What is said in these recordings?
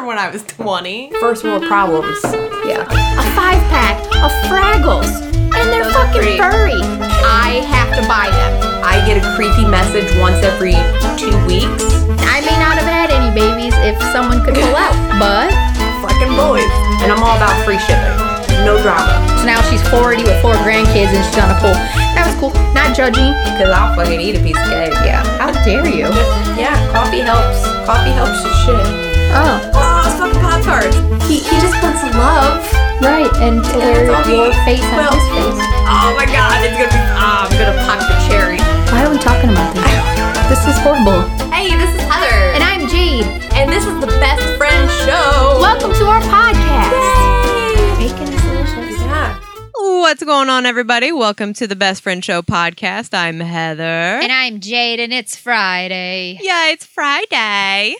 remember when I was 20. First world problems. Yeah. a five pack of Fraggles, and they're Those fucking furry. I have to buy them. I get a creepy message once every two weeks. I may not have had any babies if someone could pull out, but Fucking boys. And I'm all about free shipping. No drama. so now she's 40 with four grandkids and she's on a pool. That was cool. Not judging. Because I'll fucking eat a piece of cake. Yeah. How dare you? Yeah, coffee helps. Coffee helps your shit. Oh, Oh, it's fucking Pop Tarts. He, he just wants love. right. And to wear that's all your face on well- his face. Oh my god, it's gonna be. Oh, I'm gonna pop the cherry. Why are we talking about this? This is horrible. Hey, this is Heather. And I'm Jade. and this is the Best Friend Show. Welcome to our podcast. Bacon is delicious. Yeah. What's going on, everybody? Welcome to the Best Friend Show podcast. I'm Heather. And I'm Jade, and it's Friday. yeah, it's Friday.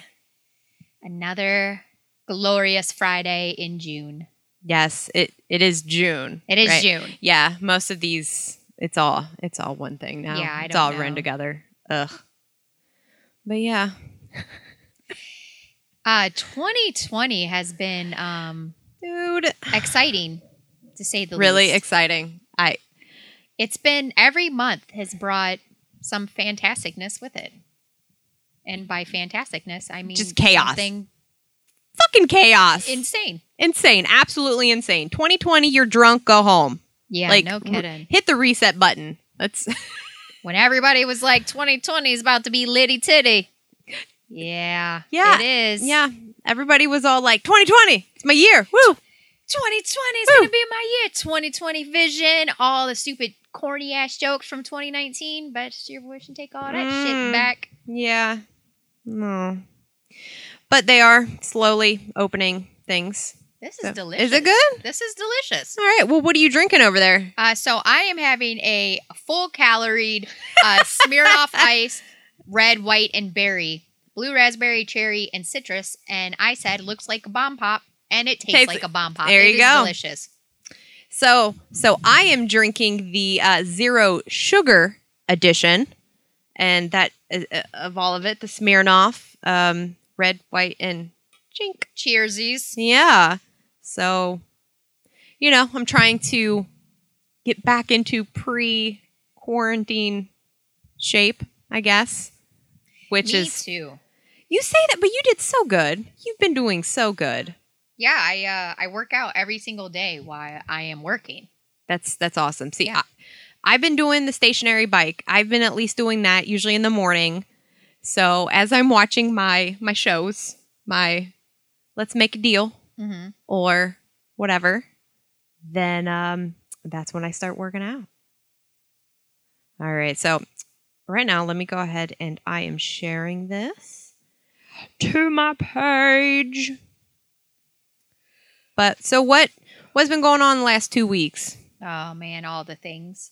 Another glorious Friday in June. Yes, it, it is June. It is right? June. Yeah, most of these, it's all it's all one thing now. Yeah, I it's all know. run together. Ugh. But yeah, Uh, 2020 has been um, dude, exciting, to say the least. really least. exciting. I it's been every month has brought some fantasticness with it. And by fantasticness, I mean Just chaos. something fucking chaos. insane. insane, absolutely insane. 2020, you're drunk, go home. Yeah, like no kidding. hit the reset button. Let's when everybody was like 2020 is about to be litty titty. Yeah, Yeah, it is. yeah. Everybody was all like, 2020, it's my year. Woo. 2020 is going to be my year. 2020 vision, all the stupid corny ass jokes from 2019. Best your wish and take all that Mm. shit back. Yeah. No. But they are slowly opening things. This is So- delicious. Is it good? This is delicious. All right. Well, what are you drinking over there? Uh, so I am having a full caloried uh, Smirnoff Ice, red, white, and berry, blue raspberry, cherry, and citrus. And I said, looks like a bomb pop, and it tastes Tastes- like a bomb pop. there It you is go. Delicious. So, so I am drinking the uh, zero sugar edition, and that uh, uh, of all of it, the Smirnoff, um, red, white, and chink. Cheersies. Yeah. So, you know, I'm trying to get back into pre quarantine shape, I guess. Which Me is too. you say that, but you did so good. You've been doing so good. Yeah, I uh, I work out every single day while I am working. That's that's awesome. See, Yeah. I, I've been doing the stationary bike. I've been at least doing that usually in the morning. So as I'm watching my my shows, my let's make a deal Mm-hmm. or whatever, then um, that's when I start working out. All right. So right now, let me go ahead and I am sharing this to my page. But so what? What's been going on the last two weeks? Oh man, all the things.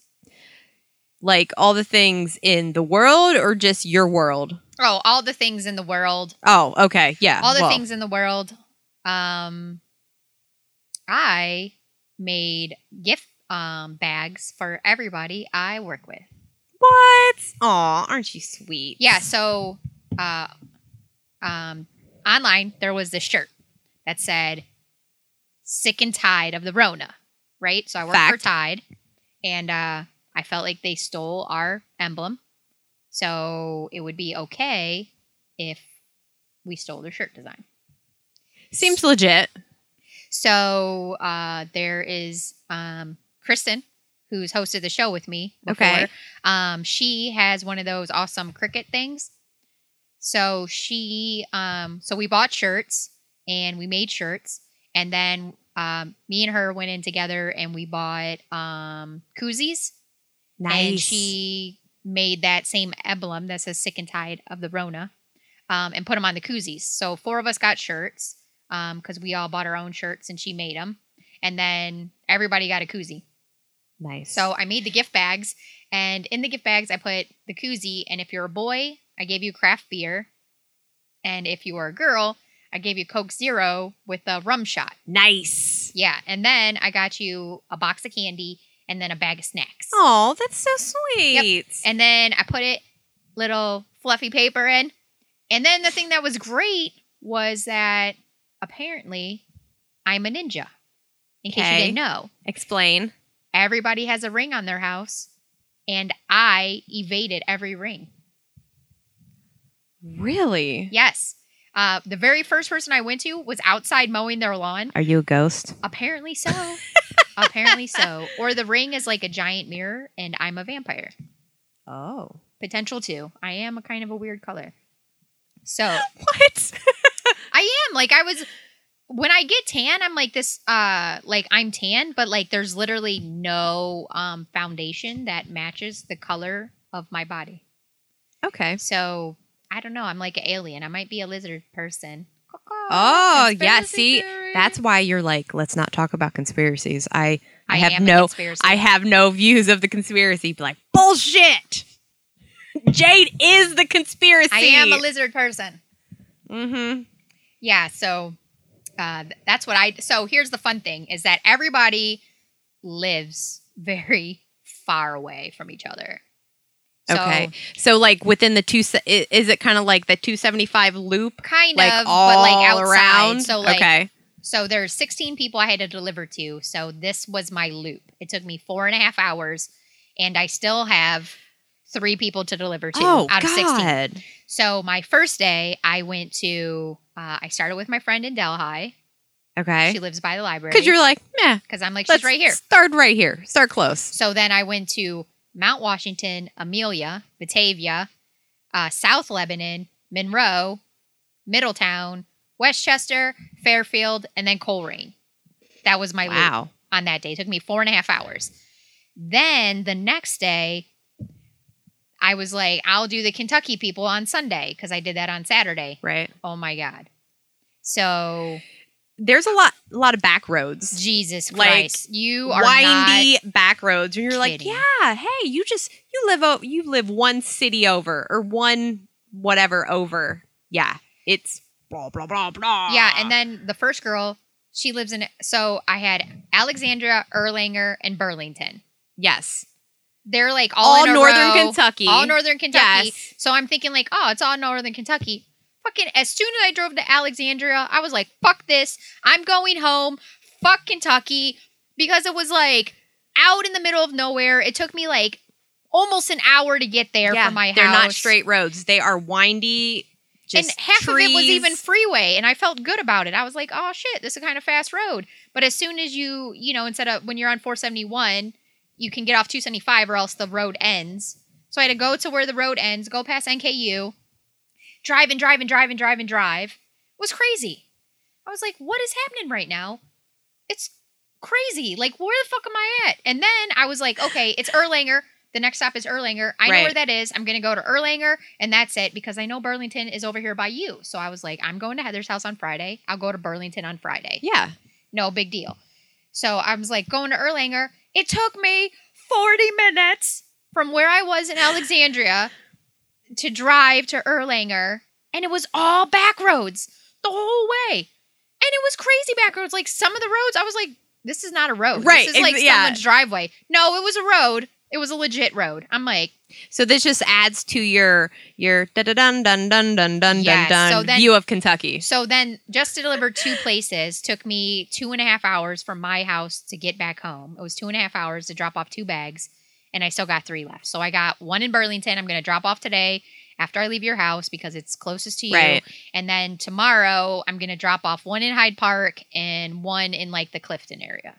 Like all the things in the world, or just your world? Oh, all the things in the world. Oh, okay, yeah. all the well, things in the world. Um, I made gift um bags for everybody I work with. What? Aw, aren't you sweet? Yeah, so uh, um, online there was this shirt that said "Sick and Tied of the Rona," right? So I work for Fact. Tide, and uh, I felt like they stole our emblem, so it would be okay if we stole their shirt design. Seems legit. So uh, there is um, Kristen, who's hosted the show with me before. Okay. Um, she has one of those awesome Cricut things. So she, um, so we bought shirts and we made shirts, and then um, me and her went in together and we bought um, koozies. And she made that same emblem that says "Sick and Tied of the Rona," um, and put them on the koozies. So four of us got shirts because we all bought our own shirts, and she made them. And then everybody got a koozie. nice. So I made the gift bags, and in the gift bags I put the koozie. And if you're a boy, I gave you craft beer, and if you were a girl, I gave you Coke Zero with a rum shot. nice. Yeah, and then I got you a box of candy and then a bag of snacks. Oh, that's so sweet. And then I put it little fluffy paper in. And then the thing that was great was that apparently I'm a ninja. In case you didn't know, Explain. everybody has a ring on their house, and I evaded every ring. Really? Yes. Uh, the very first person I went to was outside mowing their lawn. Are you a ghost? Apparently so. Apparently so. Or the ring is like a giant mirror, and I'm a vampire. Oh. Potential too. I am a kind of a weird color. So What? I am like I was when I get tan, I'm like this uh like I'm tan, but like there's literally no um foundation that matches the color of my body. okay. So I don't know. I'm like an alien. I might be a lizard person. Oh, yeah. See, theory. that's why you're like, let's not talk about conspiracies. I I, I have no. I have no views of the conspiracy. Like, bullshit. Jade is the conspiracy. I am a lizard person. mm-hmm. Yeah, so uh, that's what I. So here's the fun thing: is that everybody lives very far away from each other. So, Okay. So like within the two, se- is it kind of like the 275 loop? kind Like of, all but like outside. around. So like, okay. so there's 16 people I had to deliver to. So this was my loop. It took me four and a half hours, and I still have three people to deliver to Oh out of 16. God. So my first day, I went to. Uh, I started with my friend in Delhi. Okay. She lives by the library. Because you're like, yeah, because I'm like she's right here. Start right here. Start close. So then I went to Mount Washington, Amelia, Batavia, uh, South Lebanon, Monroe, Middletown, West Chester, Fairfield, and then Colerain. That was my loop Wow. on that day. It took me four and a half hours. Then the next day, I was like, I'll do the Kentucky people on Sunday because I did that on Saturday. Right. Oh my God. So, There's a lot, a lot of back roads. Jesus Like, Christ. you are not windy back roads and you're like yeah hey you just you live o- you live one city over or one whatever over yeah it's blah blah blah blah Yeah, and then the first girl, she lives in. So I had Alexandria, Erlanger, and Burlington. yes They're like all, all, northern row, kentucky all northern Kentucky. Yes. So I'm thinking like, oh, it's all northern Kentucky. Fucking as soon as I drove to Alexandria, I was like, fuck this. I'm going home. Fuck Kentucky because it was like out in the middle of nowhere. It took me like almost an hour to get there yeah from my house. they're not straight roads they are windy just and half of it was even freeway and i felt good about it i was like oh shit this is a kind of fast road but as soon as you you know instead of when you're on 471 you can get off 275 or else the road ends so i had to go to where the road ends go past nku drive and drive and drive and drive and drive was crazy i was like what is happening right now it's crazy like where the fuck am i at and then i was like okay it's erlanger the next stop is Erlanger. I know where that is. I'm going to go to Erlanger, and that's it because I know Burlington is over here by you. So I was like, I'm going to Heather's house on Friday. I'll go to Burlington on Friday. yeah No big deal. So I was like, going to Erlanger. It took me 40 minutes from where I was in Alexandria to drive to Erlanger, and it was all back roads the whole way. And it was crazy back roads. Like some of the roads, I was like, this is not a road. Right, This is like ex- yeah. someone's driveway. No, it was a road. It was a legit road. I'm like, so this just adds to your your da da dun dun dun dun dun Yes, dun so then- view of kentucky So then, just to deliver two places took me two and a half hours from my house to get back home. It was two and a half hours to drop off two bags, and I still got three left. So I got one in Burlington. I'm going to drop off today after I leave your house because it's closest to you. Right. And then tomorrow, I'm going to drop off one in Hyde Park and one in like the Clifton area.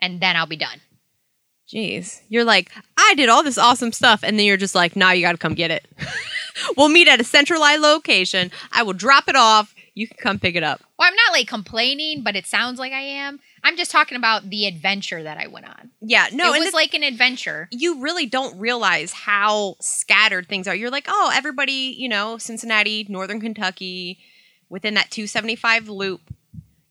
And then I'll be done. Jeez. You're like, I did all this awesome stuff. And then you're just like, now you got to come get it. we'll meet at a centralized location. I will drop it off. You can come pick it up. Well, I'm not like complaining, but it sounds like I am. I'm just talking about the adventure that I went on. Yeah. No, it was like an adventure. you really don't realize how scattered things are. You're like, oh, everybody, you know, Cincinnati, Northern Kentucky, within that 275 loop.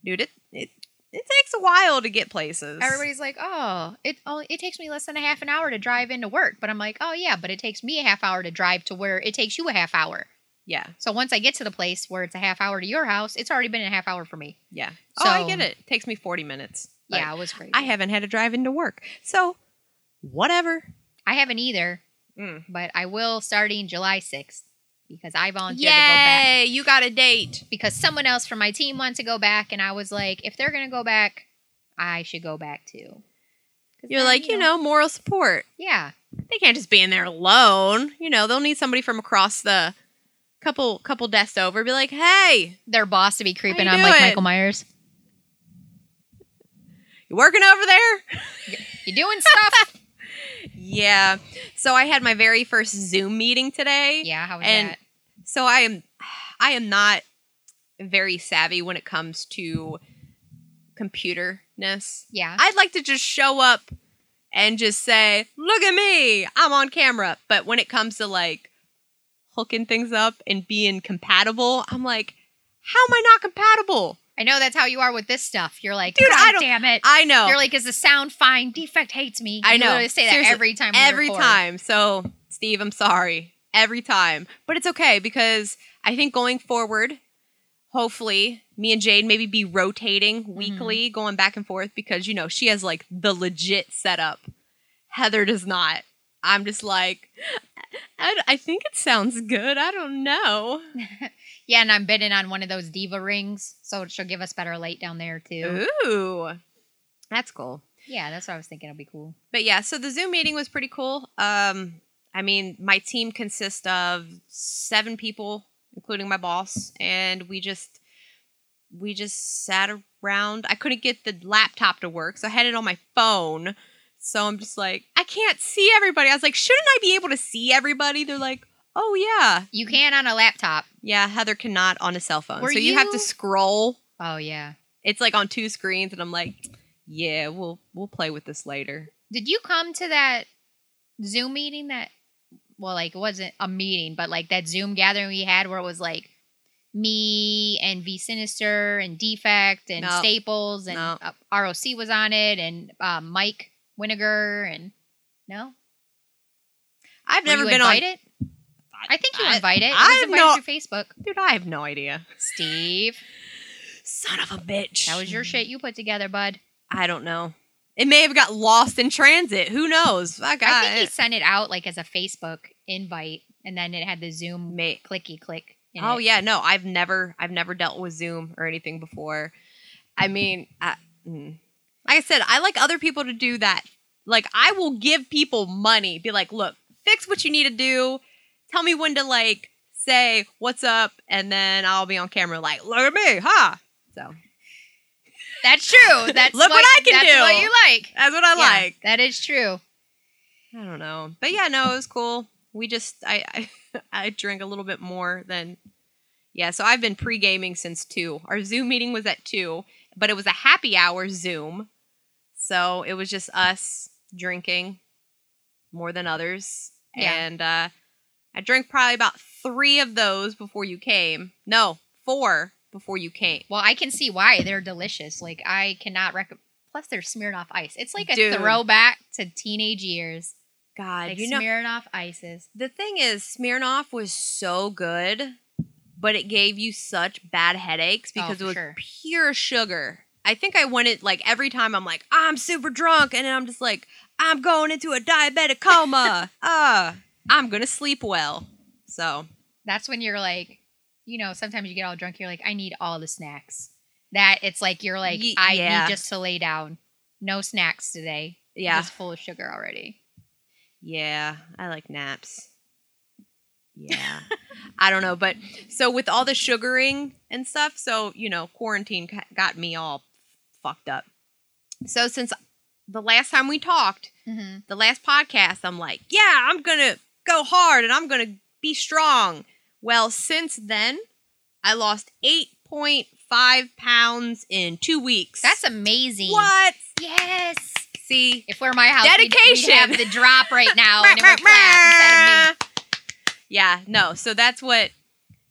Dude, it, it, it takes a while to get places. Everybody's like, "Oh, it oh, it takes me less than a half an hour to drive into work." But I'm like, "Oh yeah, but it takes me a half hour to drive to where it takes you a half hour." Yeah. So once I get to the place where it's a half hour to your house, it's already been a half hour for me. Yeah. oh, I get it. It takes me 40 minutes. Yeah, it was crazy. I haven't had to drive into work. So, whatever. I haven't either, Mm. but I will starting July 6th. because I volunteered to go back Yay! You got a date. because someone else from my team wants to go back, and I was like, if they're gonna go back, I should go back too. You're then, like, you know, moral support. yeah, They can't just be in there alone. You know, they'll need somebody from across the couple couple desks over. Be like, hey, their boss to be creeping on like? Michael Myers. you working over there? You doing stuff? Yeah. So I had my very first Zoom meeting today. yeah, how was And- that? So I am I am not very savvy when it comes to computerness. Yeah, I'd like to just show up and just say, "Look at me, I'm on camera." But when it comes to like hooking things up and being compatible, I'm like, "How am I not compatible?" I know that's how you are with this stuff. You're like, Dude, God I don't- damn it. I know. You're like, is the sound fine? Defect hates me. I know. literally say that Seriously, every time. every record. time. So, Steve, I'm sorry. Every time. But it's okay because I think going forward, hopefully, me and Jade maybe be rotating Mm-hmm. weekly, going back and forth because, you know, she has like the legit setup. Heather does not. I'm just like, I, I think it sounds good. I don't know. Yeah, and I'm bidding on one of those diva rings, so she'll give us better light down there too. Ooh. That's cool. Yeah, that's what I was thinking. It'll be cool. but yeah, so the Zoom meeting was pretty cool. Um, I mean, my team consists of seven people, including my boss, and we just we just sat around. I couldn't get the laptop to work, so I had it on my phone. So I'm just like, I can't see everybody. I was like, shouldn't I be able to see everybody? They're like, oh yeah, You can on a laptop. yeah. Heather cannot on a cell phone, Were so you have to scroll. Oh yeah. It's like on two screens, and I'm like, yeah, we'll we'll play with this later. Did you come to that Zoom meeting that well, like it wasn't a meeting, but like that Zoom gathering we had where it was like me and V Sinister and Defect and No. Staples and No. uh, ROC was on it and uh, Mike Winiger and no, I've Were never you been on invited? I think you I- invited. It I have invited no- through Facebook. Dude, I have no idea. Steve, Son of a bitch. that was your shit you put together, bud. I don't know. It may have got lost in transit. Who knows? I got I think he sent it out like as a Facebook invite, and then it had the Zoom May- clicky click. in oh it. yeah, no, I've never, I've never dealt with Zoom or anything before. I mean, I, mm. Like I said, I like other people to do that. Like I will give people money. Be like, look, fix what you need to do. Tell me when to like say what's up, and then I'll be on camera like, look at me, huh? So That's true. That's Look what I can that's do. What you like? that's what I Yeah, like. That is true. I don't know, but yeah, no, it was cool. We just I I, I drank a little bit more than yeah. So I've been pre gaming since two. Our Zoom meeting was at two, but it was a happy hour Zoom, so it was just us drinking more than others, Yeah. and uh, I drank probably about three of those before you came. No, four before you came. Well, I can see why they're delicious. Like I cannot recommend. Plus, they're Smirnoff Ice. It's like a Dude. throwback to teenage years. God, Like you know, Smirnoff Ices. The thing is, Smirnoff was so good, but it gave you such bad headaches because for it was sure. pure sugar. I think I went it like every time I'm like, I'm super drunk, and then I'm just like, I'm going into a diabetic coma. uh, I'm gonna sleep well. So That's when you're like, you know, sometimes you get all drunk. You're like, I need all the snacks. That it's like you're like, Ye- I yeah. need just to lay down. No snacks today. yeah, Just full of sugar already. yeah, I like naps. Yeah, I don't know, but so with all the sugaring and stuff, so you know, quarantine got me all fucked up. So since the last time we talked, Mm-hmm. the last podcast, I'm like, yeah, I'm gonna go hard and I'm gonna be strong. Well, since then, I lost 8.5 pounds in two weeks. That's amazing. what? Yes. See, If we're my house, Dedication. We'd, have the drop right now, and it would clap instead of me. Yeah, no. So that's what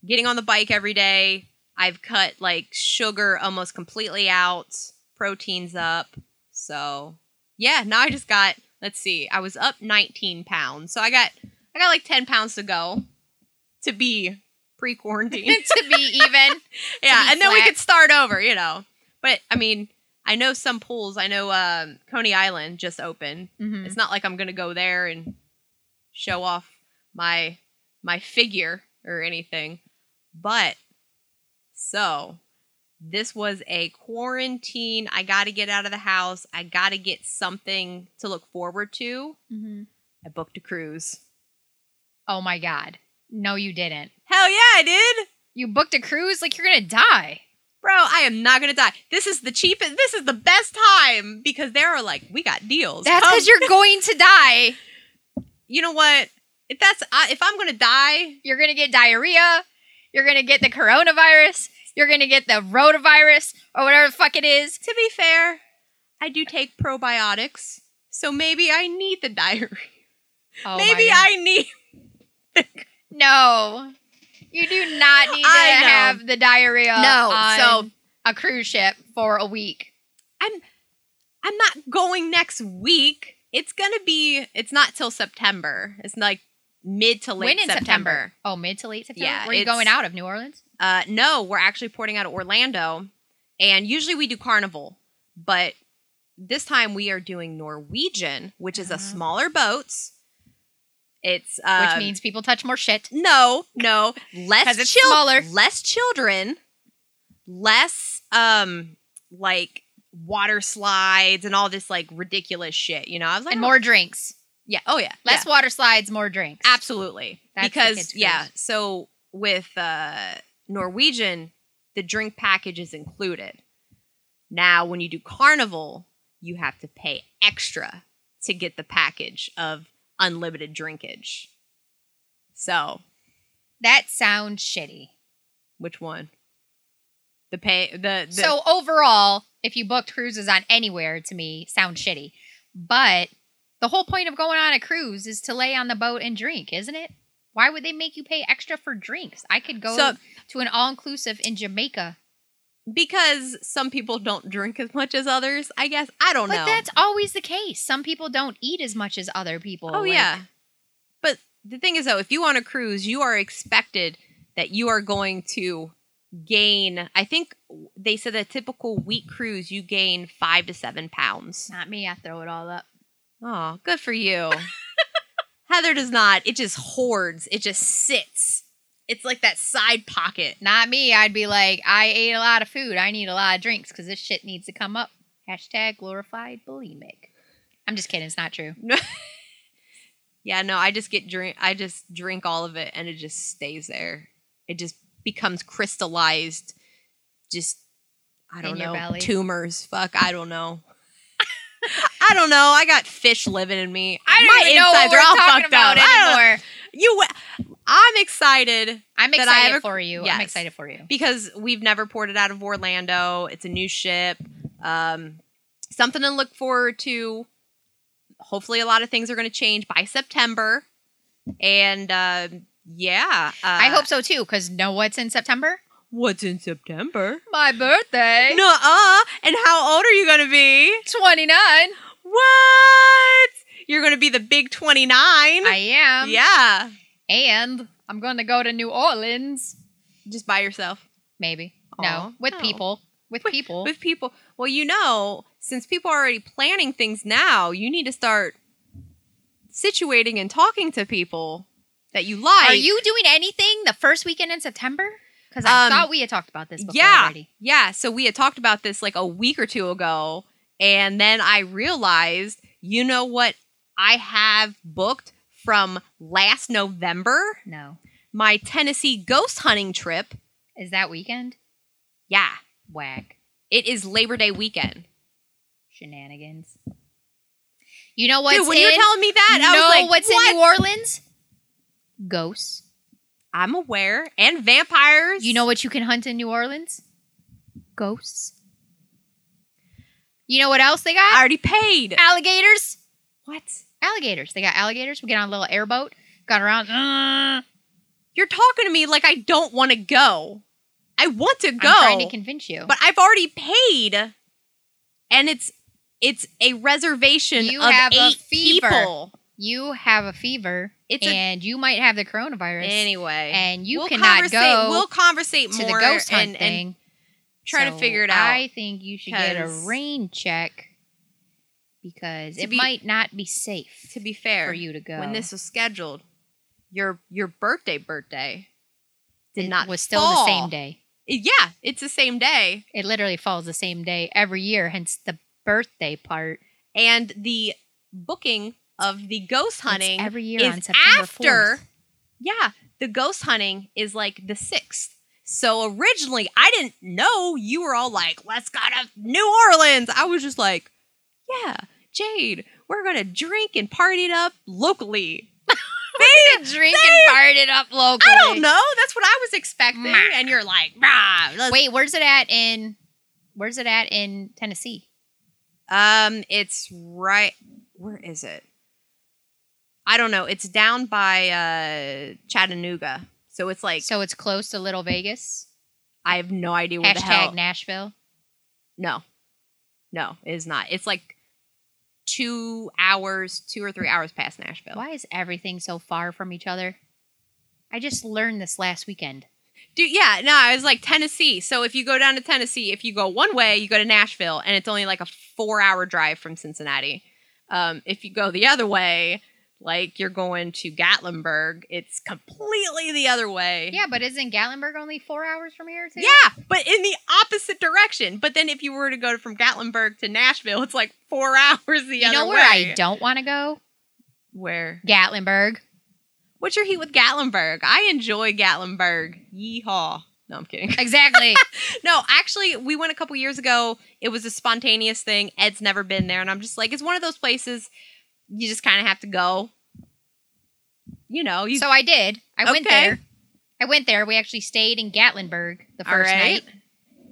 getting on the bike every day. I've cut like sugar almost completely out, proteins up. So yeah, now I just got. Let's see, I was up 19 pounds, so I got I got like 10 pounds to go to be pre-quarantine. to be even. yeah, be and then we could start over, you know. But I mean, I know some pools. I know um, Coney Island just opened. Mm-hmm. Mm. It's not like I'm gonna go there and show off my my figure. or anything. But so this was a quarantine. I got to get out of the house. I got to get something to look forward to. Mm-hmm. I booked a cruise. Oh my god. No, you didn't. Hell yeah, I did. You booked a cruise like you're gonna die. Bro, I am not gonna die. This is the cheapest. This is the best time because they are like, we got deals. That's because you're going to die. You know what? If that's if I'm gonna die, You're gonna get diarrhea. You're gonna get the coronavirus. You're gonna get the rotavirus or whatever the fuck it is. to be fair, I do take probiotics, so maybe I need the diarrhea. Oh maybe I need. no. You do not need to have the diarrhea. No, on so- a cruise ship for a week. I'm I'm not going next week. It's gonna be. It's not till September. It's like mid to late when in September? September. Oh, mid to late September. Yeah, Were you going out of New Orleans? Uh, no, we're actually porting out of Orlando, and usually we do Carnival, but this time we are doing Norwegian, which is Ah. a smaller boats. It's uh, Which means people touch more shit. no, no, less it's chil- smaller. less children, less um like water slides and all this like ridiculous shit. You know, I was like, and oh, more drinks. yeah, oh yeah, Less yeah. water slides, more drinks. Absolutely. That's because yeah, so with uh Norwegian, the drink package is included. Now, when you do Carnival, you have to pay extra to get the package of unlimited drinkage. So, That sounds shitty. which one? The pay the, the so overall, if you booked cruises on anywhere, to me, sounds shitty. But the whole point of going on a cruise is to lay on the boat and drink, isn't it? Why would they make you pay extra for drinks? I could go So- to an all inclusive in Jamaica. because some people don't drink as much as others, I guess. I don't But know. But that's always the case. Some people don't eat as much as other people. Oh Like, yeah. But the thing is though, if you on a cruise, you are expected that you are going to gain I think they said a typical week cruise you gain five to seven pounds. Not me. I throw it all up. Oh, good for you. Heather does not. It just hoards. It just sits. It's like that side pocket. Not me. I'd be like, I ate a lot of food. I need a lot of drinks because this shit needs to come up. Hashtag glorified bulimic. I'm just kidding. It's not true. Yeah, no, I just get drink I just drink all of it and it just stays there. It just becomes crystallized just I don't know. belly. Tumors. Fuck, I don't know. I don't know. I got fish living in me. I don't My even know what we're are all talking fucked about up. I don't know. anymore. You I'm excited I'm That I excited for you. yes. I'm excited for you. because we've never ported out of Orlando. It's a new ship. Um, something to look forward to. Hopefully, a lot of things are going to change by September. And uh, yeah, uh, I hope so too, because know what's in September? What's in September? My birthday. No, uh, and how old are you going to be? 29. What? You're going to be the big 29. I am. yeah, And I'm going to go to New Orleans. just by yourself Maybe. Aw, no, with no. people. With people. with people. Well, you know, since people are already planning things now, you need to start situating and talking to people that you like. Are you doing anything the first weekend in September? Because I Um, thought we had talked about this before yeah, already. yeah. So we had talked about this like a week or two ago, and then I realized, you know what? I have booked from last November No. my Tennessee ghost hunting trip. Is that weekend? Yeah, Whack. it is Labor Day weekend. Shenanigans. You know what's Dude, when in? you were telling me that, I know was like, what's what? in New Orleans? Ghosts. I'm aware, and vampires. You know what you can hunt in New Orleans? Ghosts. You know what else they got? I already paid. Alligators. What? Alligators. They got alligators. We get on a little airboat. Got around. Uh, You're talking to me like I don't want to go. I want to go, I'm trying to convince you. but I've already paid, and it's it's a reservation You of have a eight fever. people. you have a fever, It's a- and you might have the coronavirus. Anyway, and you we'll cannot conversate- go We'll conversate more to the ghost hunt and, thing. and try to figure it out. I think you should get a rain check because it be- might not be safe to be fair, for you to go. when this was scheduled, your your birthday birthday did it not was still fall. the same day. Yeah, it's the same day. It literally falls the same day every year, hence the birthday part. And the booking of the ghost hunting It's every year is on September after. 4th. Yeah, the ghost hunting is like the sixth. So originally, I didn't know you were all like, "Let's go to New Orleans." I was just like, "Yeah, Jade, we're gonna drink and party it up locally." They drink and fart it up locally. I don't know. That's what I was expecting, and you're like, "Rah." Wait, where's it at in? Where's it at in Tennessee? Um, it's right. Where is it? I don't know. It's down by uh Chattanooga, so it's like So it's close to Little Vegas. I have no idea where the hell. Nashville. No, no, it is not. It's like two hours, two or three hours past Nashville. Why is everything so far from each other? I just learned this last weekend. Dude, yeah, no, I was like Tennessee. So if you go down to Tennessee, if you go one way, you go to Nashville, and it's only like a four-hour drive from Cincinnati. Um, if you go the other way, like you're going to Gatlinburg, it's completely the other way. Yeah, but isn't Gatlinburg only four hours from here too? Yeah, but in the opposite direction. But then if you were to go from Gatlinburg to Nashville, it's like four hours the You other way. You know where I don't want to go? Where? Gatlinburg. What's your heat with Gatlinburg? I enjoy Gatlinburg. Yeehaw. No, I'm kidding. Exactly. no, actually, we went a couple years ago. It was a spontaneous thing. Ed's never been there, and I'm just like, it's one of those places you just kind of have to go. You know, you so I did. I went there. I went there. We actually stayed in Gatlinburg the first right. night.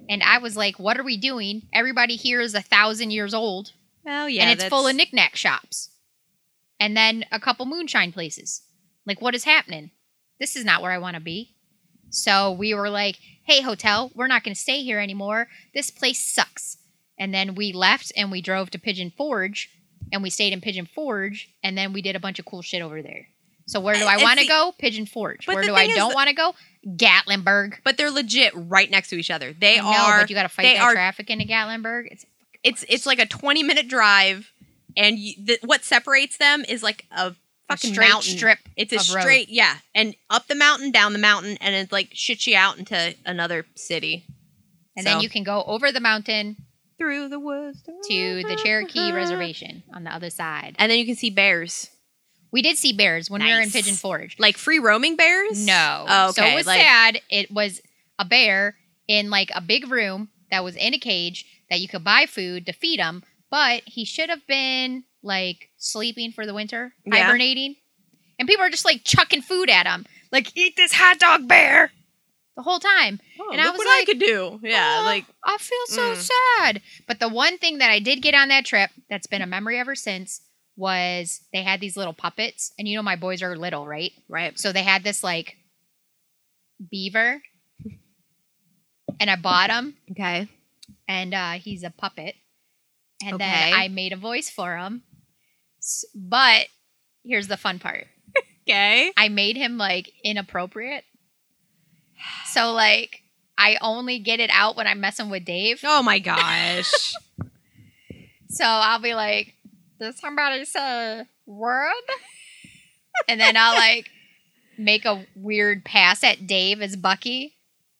And I was like, what are we doing? Everybody here is a thousand years old. well, yeah, and it's full of that's- knickknack shops. And then a couple moonshine places. Like, what is happening? This is not where I want to be. So we were like, hey, hotel, we're not going to stay here anymore. This place sucks. And then we left and we drove to Pigeon Forge and we stayed in Pigeon Forge and then we did a bunch of cool shit over there. So where do I want to go? Pigeon Forge. Where do I don't want to go? Gatlinburg. but they're legit right next to each other. They know, are. but you got to fight that are- traffic into Gatlinburg. It's it's it's like a 20 minute drive, and you, the, what separates them is like a a fucking straight mountain. strip. It's a of road. straight, yeah, and up the mountain, down the mountain, and it like shits you out into another city. And So- then you can go over the mountain through the woods to the Cherokee Reservation on the other side. and then you can see bears, We did see bears when we were in Nice. Pigeon Forge. like free roaming bears. No. Oh, okay. So it was like, sad. It was a bear in like a big room that was in a cage that you could buy food to feed him, but he should have been like sleeping for the winter, Yeah. hibernating. And people are just like chucking food at him. Like, eat this hot dog bear the whole time. Oh, And I was what like, I could do. Yeah, "Oh, like I feel so Mm. sad. But the one thing that I did get on that trip that's been a memory ever since was they had these little puppets. And you know, my boys are little, right? right. So they had this like beaver. And I bought him, Okay. and uh, he's a puppet. And Okay. then I made a voice for him. But here's the fun part Okay. I made him like inappropriate. So, like, I only get it out when I'm messing with Dave. Oh my gosh. So I'll be like, did somebody say word? and then I'll like make a weird pass at Dave as Bucky.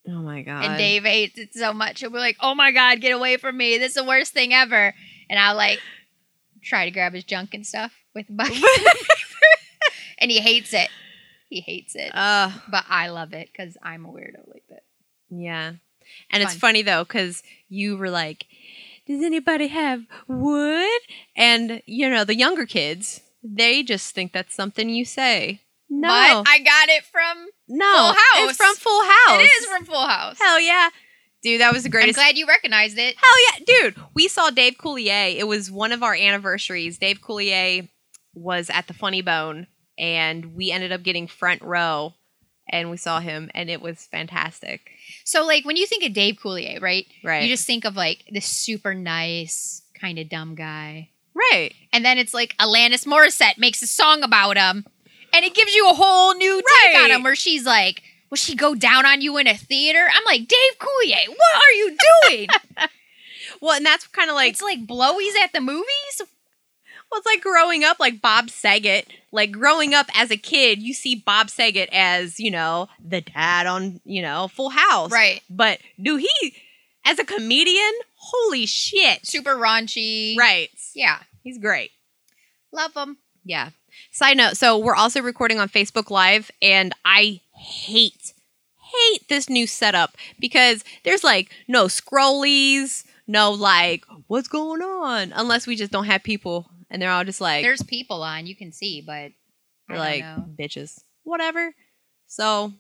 oh my god. And Dave hates it so much. He'll be like, oh my God, get away from me. This is the worst thing ever. And I'll like try to grab his junk and stuff with Bucky. and he hates it. He hates it. Uh, but I love it because I'm a weirdo like that. yeah. And it's funny though, because you were like, "Does anybody have wood?" And you know, the younger kids, they just think that's something you say. No, But I got it from, no, Full House. It's from Full House. it is from Full House. Hell yeah, dude, that was the greatest. I'm glad you recognized it. Hell yeah, dude. We saw Dave Coulier. It was one of our anniversaries. Dave Coulier was at the Funny Bone, and we ended up getting front row, and we saw him, and it was fantastic. So, like, when you think of Dave Coulier, right? Right. You just think of like this super nice, kind of dumb guy. right. And then it's like Alanis Morissette makes a song about him, and it gives you a whole new take Right. on him where she's like, Will she go down on you in a theater? I'm like, Dave Coulier, what are you doing? Well, and that's kind of like it's like blowies at the movies? Well, it's like growing up like Bob Saget. Like growing up as a kid, you see Bob Saget as, you know, the dad on, you know, Full House. Right. But do he as a comedian? Holy shit. Super raunchy. Right. Yeah. He's great. Love him. Yeah. Side note, so we're also recording on Facebook Live and I hate hate this new setup because there's like no scrollies, no like what's going on unless we just don't have people and they're all just like There's people on, you can see, but they're like know. bitches. Whatever. So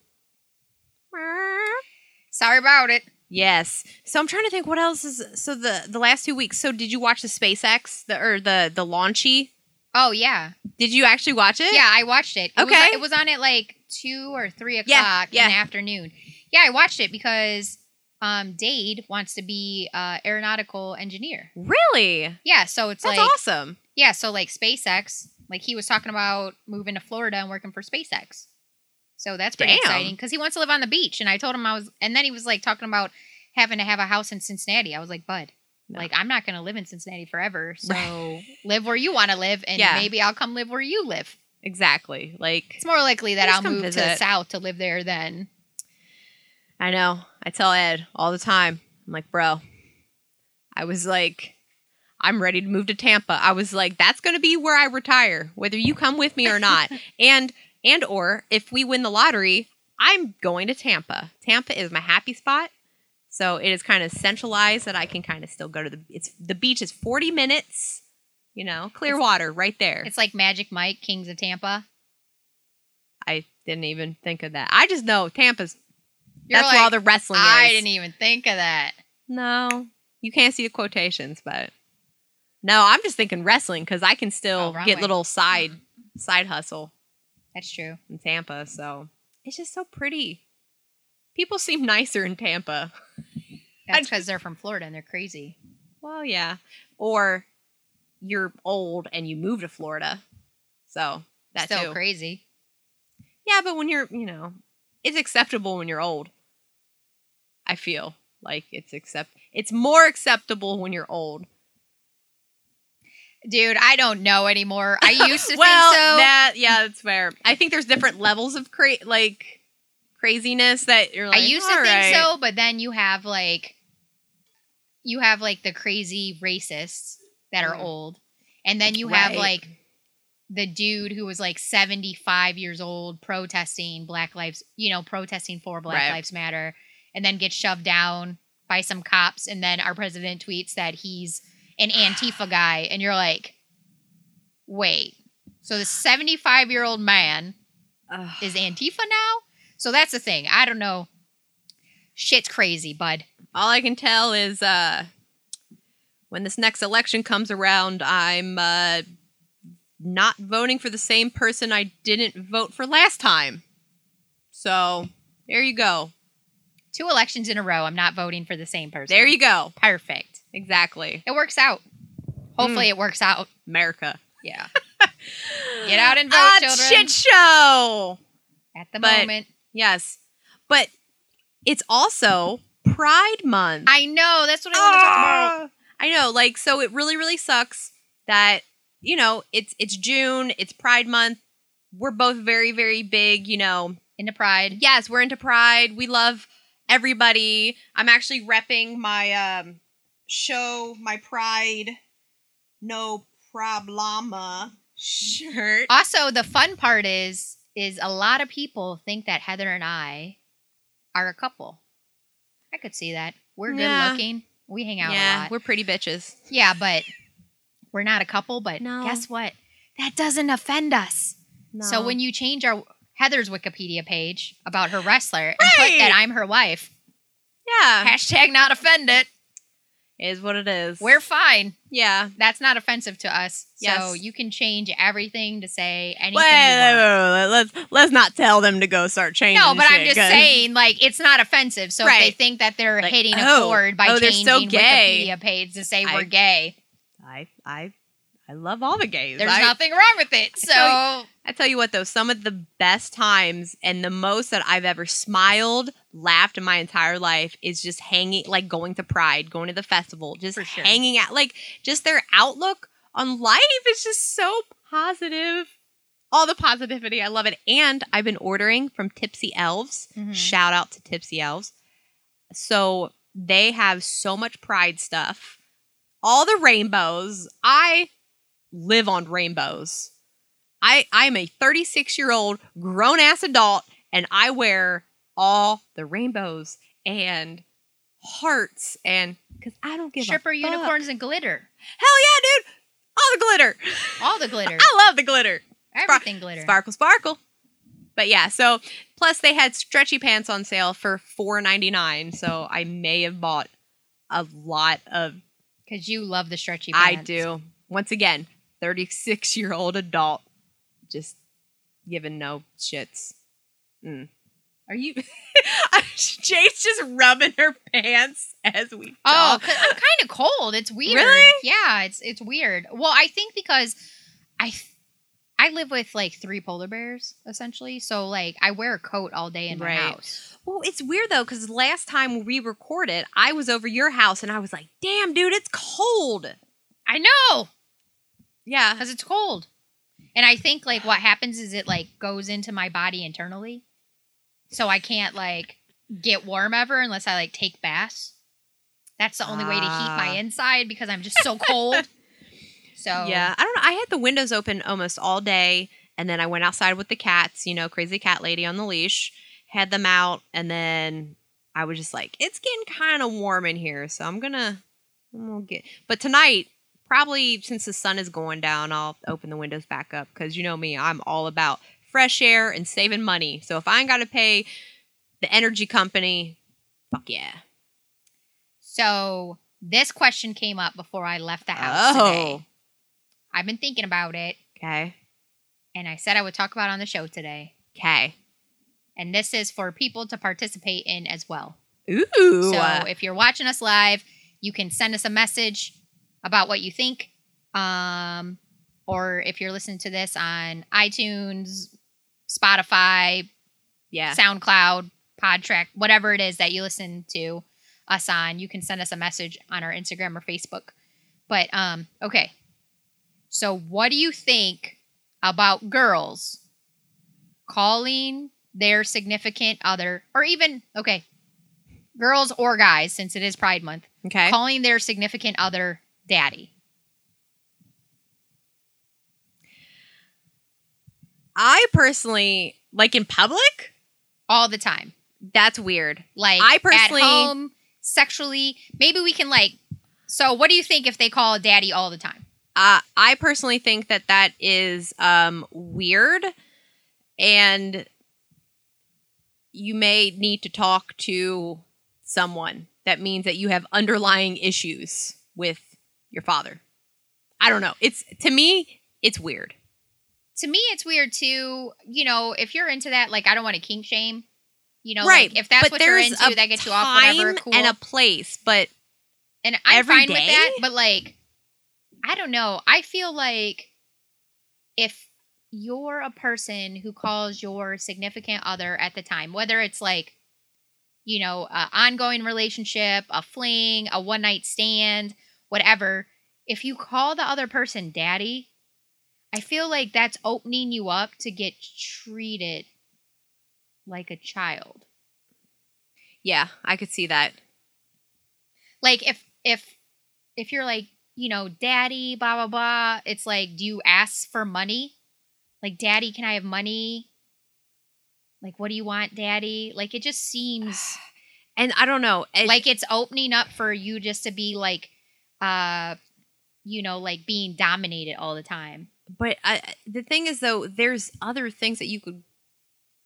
Sorry about it. Yes. So I'm trying to think what else is so the the last two weeks. So did you watch the SpaceX the or the the launchy? Oh yeah. Did you actually watch it? Yeah, I watched it. it Okay. Was, it was on at like two or three o'clock Yeah, yeah. in the afternoon. Yeah, I watched it because um Dade wants to be uh aeronautical engineer. Really? Yeah, so it's That's like awesome. Yeah, so like SpaceX, like he was talking about moving to Florida and working for SpaceX. So that's pretty Damn. exciting because he wants to live on the beach. And I told him I was, and then he was like talking about having to have a house in Cincinnati. I was like, Bud, No. like I'm not going to live in Cincinnati forever. So Right. live where you want to live, and Yeah. maybe I'll come live where you live. Exactly. Like It's more likely that I'll move to the south to live there than I know. I tell Ed all the time. I'm like, bro, I was like, I'm ready to move to Tampa. I was like, that's going to be where I retire, whether you come with me or not. and and or if we win the lottery, I'm going to Tampa. Tampa is my happy spot. So it is kind of centralized that I can kind of still go to the it's the beach is 40 minutes, you know, clear It's- water right there. it's like Magic Mike, Kings of Tampa. I didn't even think of that. I just know Tampa's You're that's where all the wrestling I is. I didn't even think of that. No, you can't see the quotations, but no, I'm just thinking wrestling because I can still Oh, get way. little side mm-hmm. side hustle That's true. in Tampa. So it's just so pretty. People seem nicer in Tampa. That's because they're from Florida and they're crazy. Well, yeah, or you're old and you move to Florida, so that's Still too. crazy. Yeah, but when you're, you know, it's acceptable when you're old. I feel like it's accept. It's more acceptable when you're old. Dude, I don't know anymore. I used to well, think so. that yeah, that's fair. I think there's different levels of cra- like craziness that you're like. I used to "All think so, but then you have like you have like the crazy racists that are Mhm. old. And then you have Right. like the dude who was like 75 years old protesting black lives, you know, protesting for black Right. lives matter and then gets shoved down by some cops and then our president tweets that he's an Antifa guy and you're like wait. So the 75-year-old man Ugh. is Antifa now? So that's the thing. I don't know. Shit's crazy, bud. All I can tell is uh, when this next election comes around, I'm uh, not voting for the same person I didn't vote for last time. So there you go. Two elections in a row. I'm not voting for the same person. There you go. Perfect. Exactly. It works out. Hopefully, it works out. America. Yeah. Get out and vote, Ah, children. shit show. At the But- moment. Yes. But it's also Pride Month. I know. That's what I want to talk about. Ah! I know, like so it really really sucks that you know, it's it's June, it's Pride month. We're both very very big, you know. Into pride. Yes, we're into Pride. We love everybody. I'm actually repping my um show my Pride no problema shirt. Also, the fun part is, is a lot of people think that Heather and I are a couple. I could see that. We're good Yeah. looking. We hang out a yeah, lot. we're pretty bitches. Yeah, but we're not a couple. But No. guess what? That doesn't offend us. So when you change our Heather's Wikipedia page about her wrestler and put that I'm her wife, yeah, hashtag not offended, is what it is. we're fine. yeah. That's not offensive to us. So you can change everything to say anything. Wait, you wait, want. wait, wait, let's let's not tell them to go start changing. No, but I'm just 'cause- saying, like, it's not offensive. So if they think that they're Like, hitting a oh, chord by oh, changing so gay. Wikipedia page to say I- we're gay, I I I love all the gays. there's I, nothing wrong with it. So I tell you what though, some of the best times and the most that I've ever smiled, laughed in my entire life is just hanging like going to Pride, going to the festival, just sure. hanging out like just their outlook on life. is just so positive. All the positivity. I love it. And I've been ordering from Tipsy Elves. Mhm. Shout out to Tipsy Elves. So they have so much pride stuff. All the rainbows. I live on rainbows. I I'm a 36 year old grown ass adult and I wear all the rainbows and hearts and because I don't give Stripper unicorns and glitter. Hell yeah, dude! All the glitter. All the glitter. I love the glitter. Everything glitter. Sparkle, sparkle. But yeah, so plus they had stretchy pants on sale for four ninety nine. So I may have bought a lot of. Because you love the stretchy pants. I do. Once again, thirty six year old adult, just giving no shits. Mm. Are you? Jade's just rubbing her pants as we. Oh, talk. 'cause I'm kind of cold. It's weird. Really? Yeah, it's it's weird. Well, I think because I I live with like three polar bears essentially, so like I wear a coat all day in my Right. house. Well, it's weird though, because last time we recorded, I was over your house and I was like, damn, dude, it's cold. I know Yeah. because it's cold, and I think like what happens is it like goes into my body internally, so I can't like get warm ever unless I like take baths. That's the only way to heat my Ah. inside because I'm just so cold. so Yeah. I don't know. I had the windows open almost all day. And then I went outside with the cats, you know, crazy cat lady on the leash, had them out. And then I was just like, it's getting kind of warm in here. So I'm going to, I'm going to get, but tonight, probably since the sun is going down, I'll open the windows back up. Cause you know me, I'm all about fresh air and saving money. So if I ain't got to pay the energy company, fuck yeah. So this question came up before I left the house oh. today. Oh. I've been thinking about it, Okay. and I said I would talk about it on the show today. Okay. And this is for people to participate in as well. Ooh. So if you're watching us live, you can send us a message about what you think. Um, or if you're listening to this on iTunes, Spotify, yeah. SoundCloud, Podtrac, whatever it is that you listen to us on, you can send us a message on our Instagram or Facebook. But um, okay. So what do you think about girls calling their significant other or even okay, girls or guys since it is Pride month, Okay. calling their significant other daddy? I personally like in public. All the time. That's weird. Like I personally- at home, sexually. Maybe we can like so what do you think if they call a daddy all the time? Uh, I personally think that that is um, weird, and you may need to talk to someone. That means that you have underlying issues with your father. I don't know. It's to me, it's weird. to me it's weird too you know if you're into that like i don't want to kink shame you know right. like, if that's but what you're into that gets you off whatever cool and a place. But and i'm fine with that but like i don't know i feel like if you're a person who calls your significant other at the time whether it's like you know a ongoing relationship a fling a one night stand whatever if you call the other person daddy i feel like that's opening you up to get treated like a child yeah, I could see that. like if if if you're like you know daddy blah blah blah it's like do you ask for money like daddy can i have money like what do you want daddy like it just seems And I don't know. it- like it's opening up for you just to be like uh you know like being dominated all the time. But I, the thing is though there's other things that you could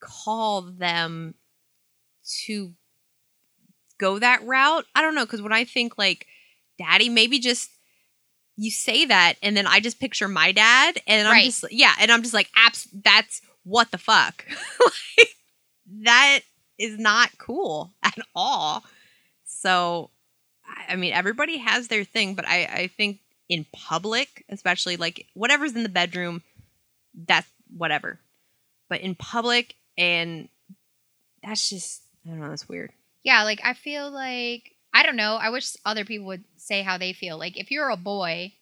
call them to go that route. I don't know because when i think like daddy maybe just you say that and then i just picture my dad and i'm Right. just yeah and i'm just like abs- that's what the fuck. Like, that is not cool at all. So I- mean everybody has their thing but i i think in public, especially like whatever's in the bedroom, that's whatever. But in public, and that's just I don't know, that's weird. yeah like i feel like i don't know i wish other people would say how they feel like if you're a boy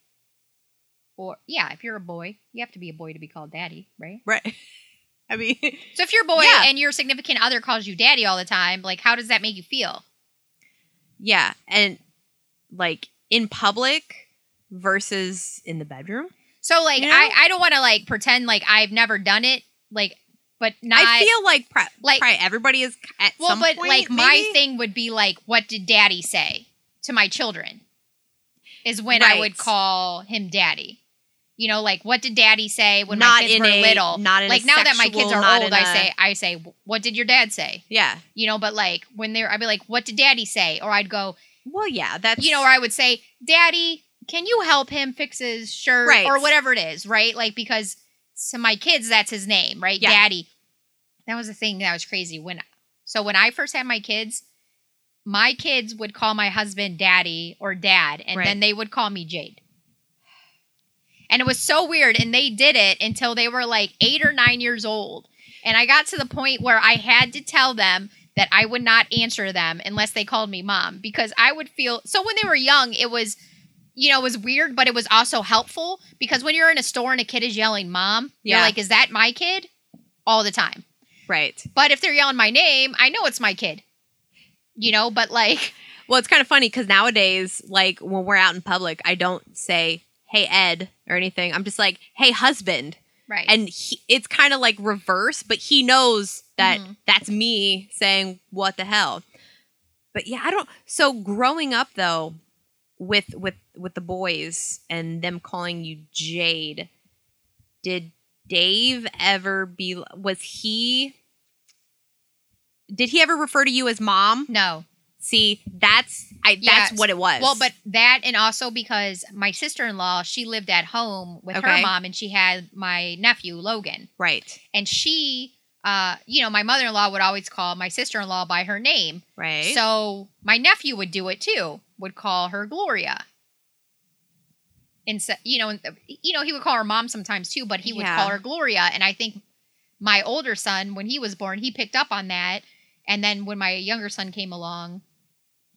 or yeah, if you're a boy, you have to be a boy to be called daddy, right? Right. I mean, So if you're a boy Yeah. and your significant other calls you daddy all the time, like how does that make you feel? yeah, and like in public versus in the bedroom. So like You know? I I don't want to like pretend like I've never done it, like but not I feel like, pro- like- probably everybody is at well, some but point, like my thing would be like, what did daddy say to my children? Is when I would call him daddy. You know, like what did daddy say when Not my kids were a- little? not in like now that my kids are old, I a- say, I say, what did your dad say? Yeah. You know, but like when they're, I'd be like, what did daddy say? Or I'd go, Well, yeah, that's you know, or I would say, Daddy, can you help him fix his shirt Right. or whatever it is, right? Like because to my kids, that's his name, right? Yeah. Daddy. That was the thing that was crazy when. So when I first had my kids, my kids would call my husband Daddy or Dad, and Right. then they would call me Jade. And it was so weird, and they did it until they were like eight or nine years old. And I got to the point where I had to tell them that I would not answer them unless they called me mom because I would feel so when they were young, it was, you know, it was weird, but it was also helpful because when you're in a store and a kid is yelling mom, you're like, is that my kid? All the time. right. But if they're yelling my name, I know it's my kid. You know, but like, Well, it's kind of funny because nowadays, like when we're out in public, I don't say "Hey Ed" or anything. I'm just like "Hey husband," right. and he, it's kind of like reverse, but he knows that Mhm. that's me saying "What the hell." But yeah, I don't. So growing up though, with with with the boys and them calling you Jade, did Dave ever be? Was he? Did he ever refer to you as mom? no. See, that's I. Yes. That's what it was. Well, but that and also because my sister in law, she lived at home with her mom and she had my nephew, Logan. right, And she uh, you know, my mother in law would always call my sister in law by her name. right. So my nephew would do it too. Would call her Gloria. And so, you know, you know, he would call her mom sometimes too, but he would Yeah. call her Gloria. And I think my older son, when he was born, he picked up on that. And then when my younger son came along,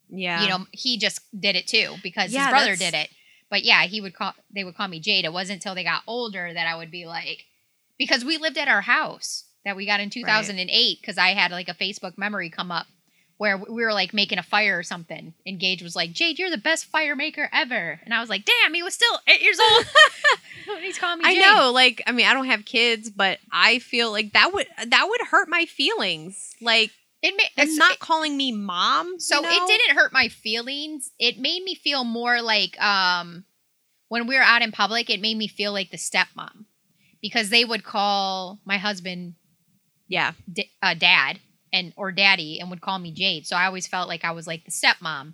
yeah, you know, he just did it too because Yeah, his brother that's- did it. But yeah, he would call. They would call me Jade. It wasn't until they got older that I would be like, because we lived at our house that we got in 2008 because I had like a Facebook memory come up where we were like making a fire or something. And Gage was like, Jade, you're the best fire maker ever. And I was like, damn, he was still eight years old. He's calling me I know. Like, I mean, I don't have kids, but I feel like that would that would hurt my feelings. Like, It made and not calling me mom. So you know? it didn't hurt my feelings. It made me feel more like um when we were out in public, it made me feel like the stepmom because they would call my husband Yeah, d- uh, dad and or daddy and would call me Jade. So I always felt like I was like the stepmom.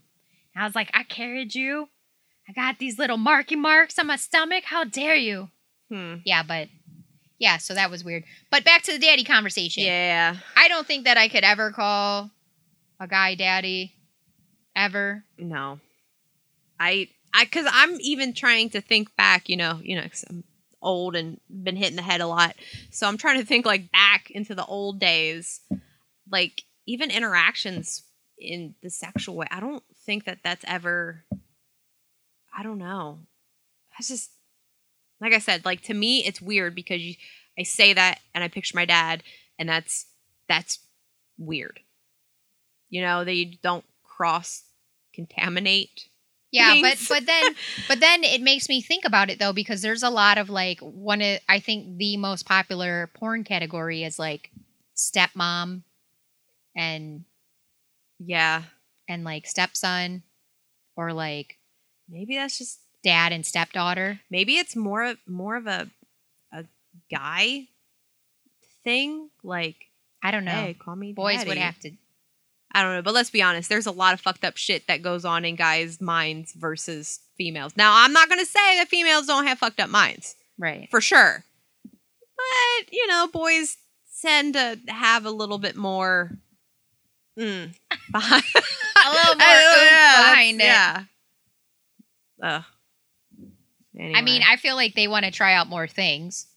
And I was like, I carried you. I got these little marky marks on my stomach. How dare you? hmm. Yeah, but yeah, so that was weird. But back to the daddy conversation. yeah. I don't think that I could ever call a guy daddy ever. No, I, I, because I'm even trying to think back. You know, you know, 'cause I'm old and been hitting the head a lot, so I'm trying to think like back into the old days, like even interactions in the sexual way. I don't think that that's ever. I don't know. That's just like I said. Like to me, it's weird because you, I say that and I picture my dad, and that's that's weird. You know, they don't cross contaminate. Yeah, but but then but then it makes me think about it though because there's a lot of like one of I think the most popular porn category is like stepmom and Yeah, and like stepson or like maybe that's just dad and stepdaughter. maybe it's more of more of a a guy thing. Like, I don't know. hey, call me Boys would have to I don't know, but let's be honest. There's a lot of fucked up shit that goes on in guys' minds versus females. Now, I'm not gonna say that females don't have fucked up minds right. for sure, but you know, boys tend to have a little bit more. Mm, behind, A little more oomph behind it. Yeah. Ugh. I mean, I feel like they want to try out more things.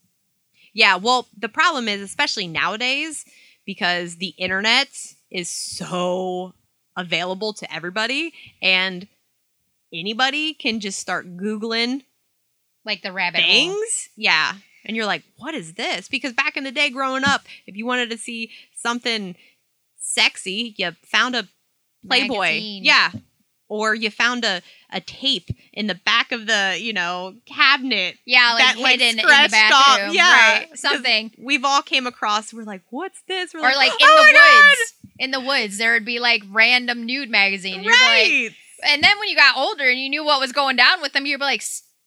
Yeah, well, the problem is, especially nowadays, because the internet is so available to everybody, and anybody can just start Googling like the rabbit hole. things. Yeah. And you're like, what is this? Because back in the day growing up, if you wanted to see something sexy, you found a Playboy. Magazine. Yeah. Or you found a, a tape in the back of the, you know, cabinet. Yeah, like that, like, in the scratched off. bathroom. Yeah. right, something. We've all came across, we're like, what's this? We're Or like in "Oh the woods. In the woods, there would be like random nude magazine. You'd be like, Right. and then when you got older and you knew what was going down with them, you'd be like,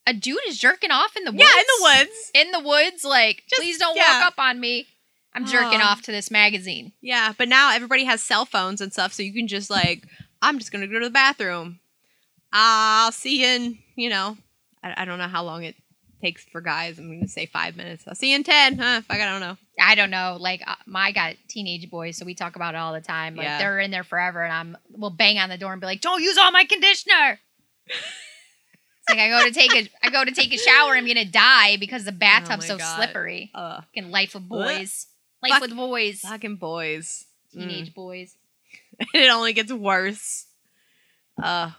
a dude is jerking off in the woods. yeah, in the woods. In the woods, like, Just- please don't yeah. walk up on me. I'm jerking Oh. off to this magazine. Yeah, but now everybody has cell phones and stuff, so you can just like, I'm just gonna go to the bathroom. I'll see you in, you know, I, I don't know how long it takes for guys. I'm gonna say five minutes. I'll see you in ten. Huh? If I, don't know. I don't know. Like, uh, my got teenage boys, so we talk about it all the time. Like, Yeah. they're in there forever, and I'm we'll bang on the door and be like, "Don't use all my conditioner." it's like I go to take a I go to take a shower, I'm gonna die because the bathtub's Oh my so God. slippery. Uh, Fucking life with boys, life Fuck- with boys, fucking boys. Mm. teenage boys. it only gets worse. Uh,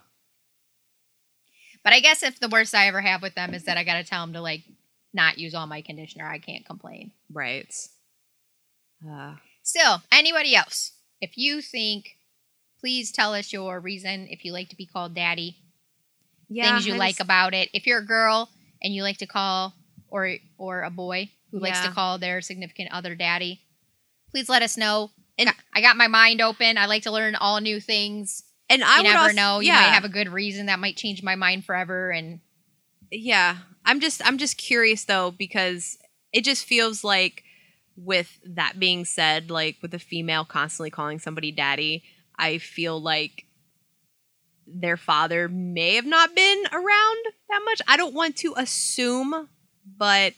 But I guess if the worst I ever have with them is that I gotta tell them to like not use all my conditioner, I can't complain. right. Uh, Still, anybody else, if you think, please tell us your reason if you like to be called daddy, yeah, things you I like just- about it. If you're a girl and you like to call, or or a boy who likes to call their significant other daddy, please let us know. And- I got my mind open. I like to learn all new things. and I you would never also, know. You yeah. might have a good reason that might change my mind forever. And yeah i'm just i'm just curious though because it just feels like with that being said like with a female constantly calling somebody daddy i feel like their father may have not been around that much i don't want to assume but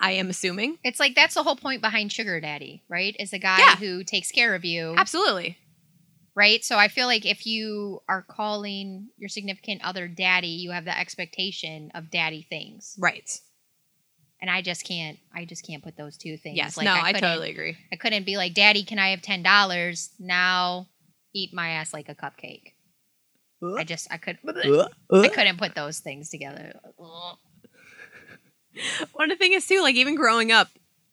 i am assuming it's like that's the whole point behind sugar daddy, right? Is a guy Yeah. who takes care of you. absolutely right? So I feel like if you are calling your significant other daddy, you have the expectation of daddy things, right and I just can't. I just can't put those two things. yes Like, no i, couldn't- totally agree I couldn't be like, "Daddy, can I have ten dollars now?" Eat my ass like a cupcake. I just I couldn't, I couldn't put those things together. One of the thing is too, like even growing up,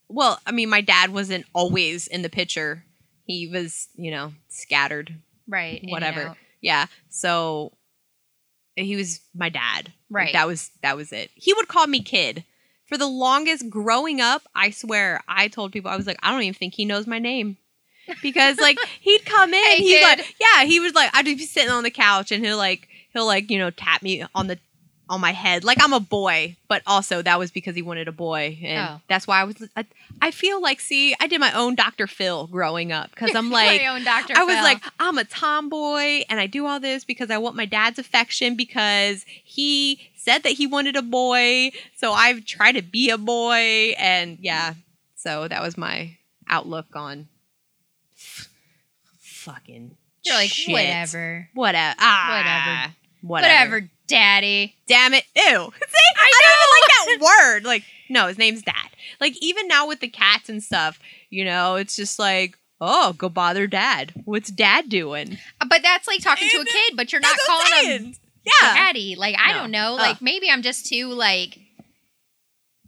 well, I mean, my dad wasn't always in the picture. He was, you know, scattered, Right. whatever. Yeah. So he was my dad. Like, Right. that was that was it. He would call me kid. For the longest growing up, I swear, I told people I was like, I don't even think he knows my name. Because like he'd come in, Hey, he's like, yeah, he was like, I'd be sitting on the couch and he'll like he'll like, you know, tap me on the on my head like I'm a boy, but also that was because he wanted a boy, and Oh. that's why I was. I, I feel like, see, I did my own Dr. Phil growing up because I'm like, my own Dr. I was like, I'm a tomboy and I do all this because I want my dad's affection because he said that he wanted a boy. So I've tried to be a boy. And yeah, so that was my outlook on fucking you're like shit. whatever, Whatever. Ah, whatever. whatever, daddy. Damn it. Ew. See, I, don't even like that word. Like, no, his name's dad. Like, even now with the cats and stuff, you know, it's just like, oh, go bother dad. What's dad doing? Uh, but that's like talking to a kid, but you're not That's what I'm calling him. Yeah. daddy. Like I No. don't know. Like maybe I'm just too like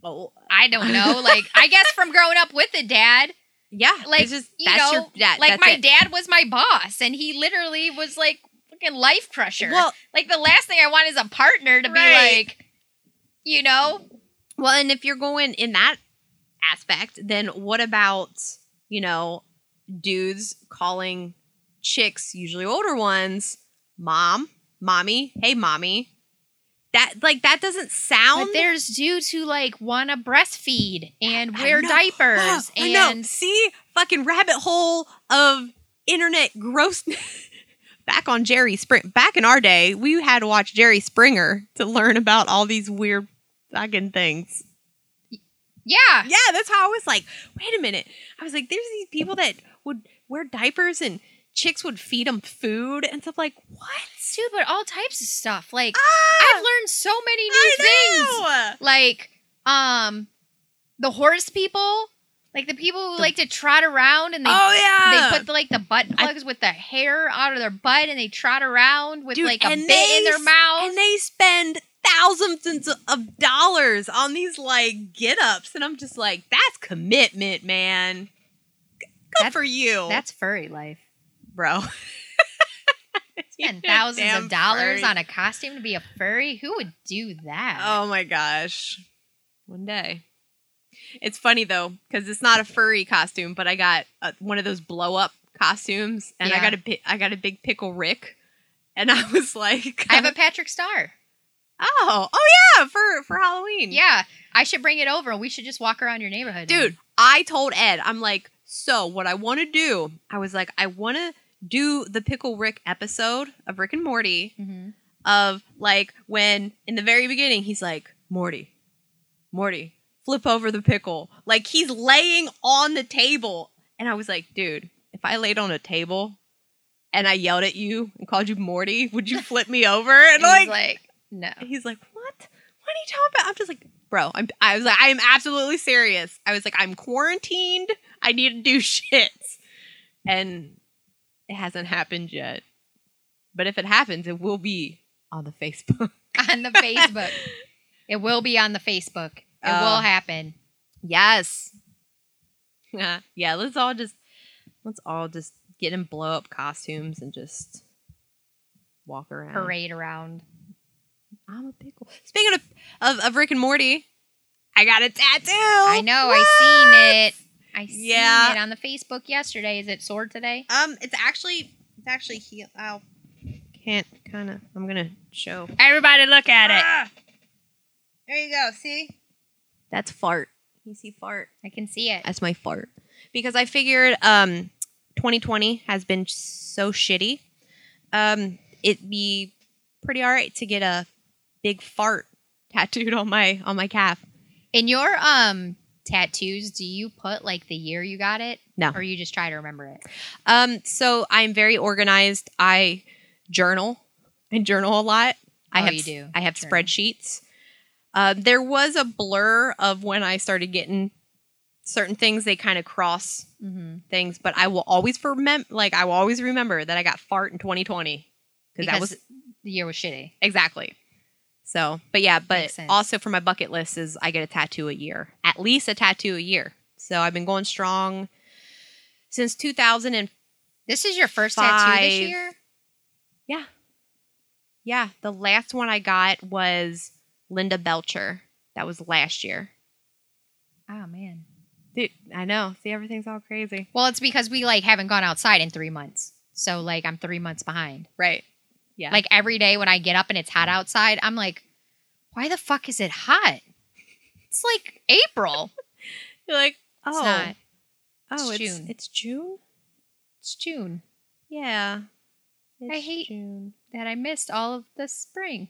Oh, I don't know. Like I guess from growing up with a dad, yeah. like just, you that's know, your dad. like my it. dad was my boss, and he literally was like fucking life crusher. Well, like the last thing I want is a partner to be like, you know, well, and if you're going in that aspect, then what about, you know, dudes calling chicks, usually older ones, mom, mommy, hey, mommy. That, like, that doesn't sound but there's dudes who like want to breastfeed and wear diapers know. and See, fucking rabbit hole of internet gross. Back on Jerry Spring. Back in our day, we had to watch Jerry Springer to learn about all these weird fucking things. yeah, Yeah, that's how I was like, wait a minute. I was like, there's these people that would wear diapers and chicks would feed them food and stuff like, what? dude, but all types of stuff. Like Ah, I've learned so many new things. Like um the horse people like the people who The- like to trot around and they oh yeah, they put the, like the butt plugs with the hair out of their butt and they trot around with Dude, like a bit in their mouth and they spend thousands of dollars on these like get ups. And I'm just like, that's commitment, man. Good That- for you. That's furry life. bro. Spend thousands Damn of dollars furry. on a costume to be a furry. Who would do that? Oh my gosh. One day. It's funny though, because it's not a furry costume, but I got uh one of those blow up costumes, and I got a I got a big pickle Rick, and I was like, I have a Patrick Star. oh oh yeah for for Halloween, Yeah, I should bring it over and we should just walk around your neighborhood. dude. I told Ed, I'm like, so what I want to do, I was like, I want to do the pickle Rick episode of Rick and Morty, hmm of like when in the very beginning he's like Morty, Morty, flip over the pickle. Like he's laying on the table, and I was like, dude, if I laid on a table and I yelled at you and called you Morty, would you flip me over? And And like, like, no. he's like, what? What are you talking about? I'm just like, bro. I'm. I was like, I am absolutely serious. I was like, I'm quarantined. I need to do shits, and it hasn't happened yet. But if it happens, it will be on the Facebook. on the Facebook. It will be on the Facebook. It Oh. will happen. Yes. Yeah. Yeah. Let's all just let's all just get in blow up costumes and just walk around. Parade around. I'm a pickle. Speaking of, of of Rick and Morty, I got a tattoo. I know. What? I seen it. I seen Yeah. it on the Facebook yesterday. Is it sword today? Um, it's actually it's actually heal. Oh, can't kind of. I'm gonna show. Everybody, look at it. Ah! There you go. See, that's fart. You see fart. I can see it. That's my fart. Because I figured um 2020 has been so shitty. Um it'd be pretty alright to get a big fart tattooed on my on my calf. In your um tattoos, do you put like the year you got it? No. Or you just try to remember it? Um so I'm very organized. I journal. I journal a lot. I Oh, have you do. I have Journal. spreadsheets. Uh, there was a blur of when I started getting certain things they kind of cross Mm-hmm. things, but I will always remember like I will always remember that I got fart in 2020 because that was the year was shitty. exactly. So, but yeah, but also for my bucket list is I get a tattoo a year, at least a tattoo a year. So I've been going strong since 2000 and This is your first tattoo this year? Yeah. yeah, the last one I got was Linda Belcher. That was last year. Oh man. Dude, I know. See, everything's all crazy. Well, it's because we like haven't gone outside in three months. So like I'm three months behind. Right. Yeah. Like every day when I get up and it's hot outside, I'm like, why the fuck is it hot? It's like April. you're like, oh, It's not. oh, It's it's June. It's June. It's June. Yeah. I hate- June. That I missed all of the spring.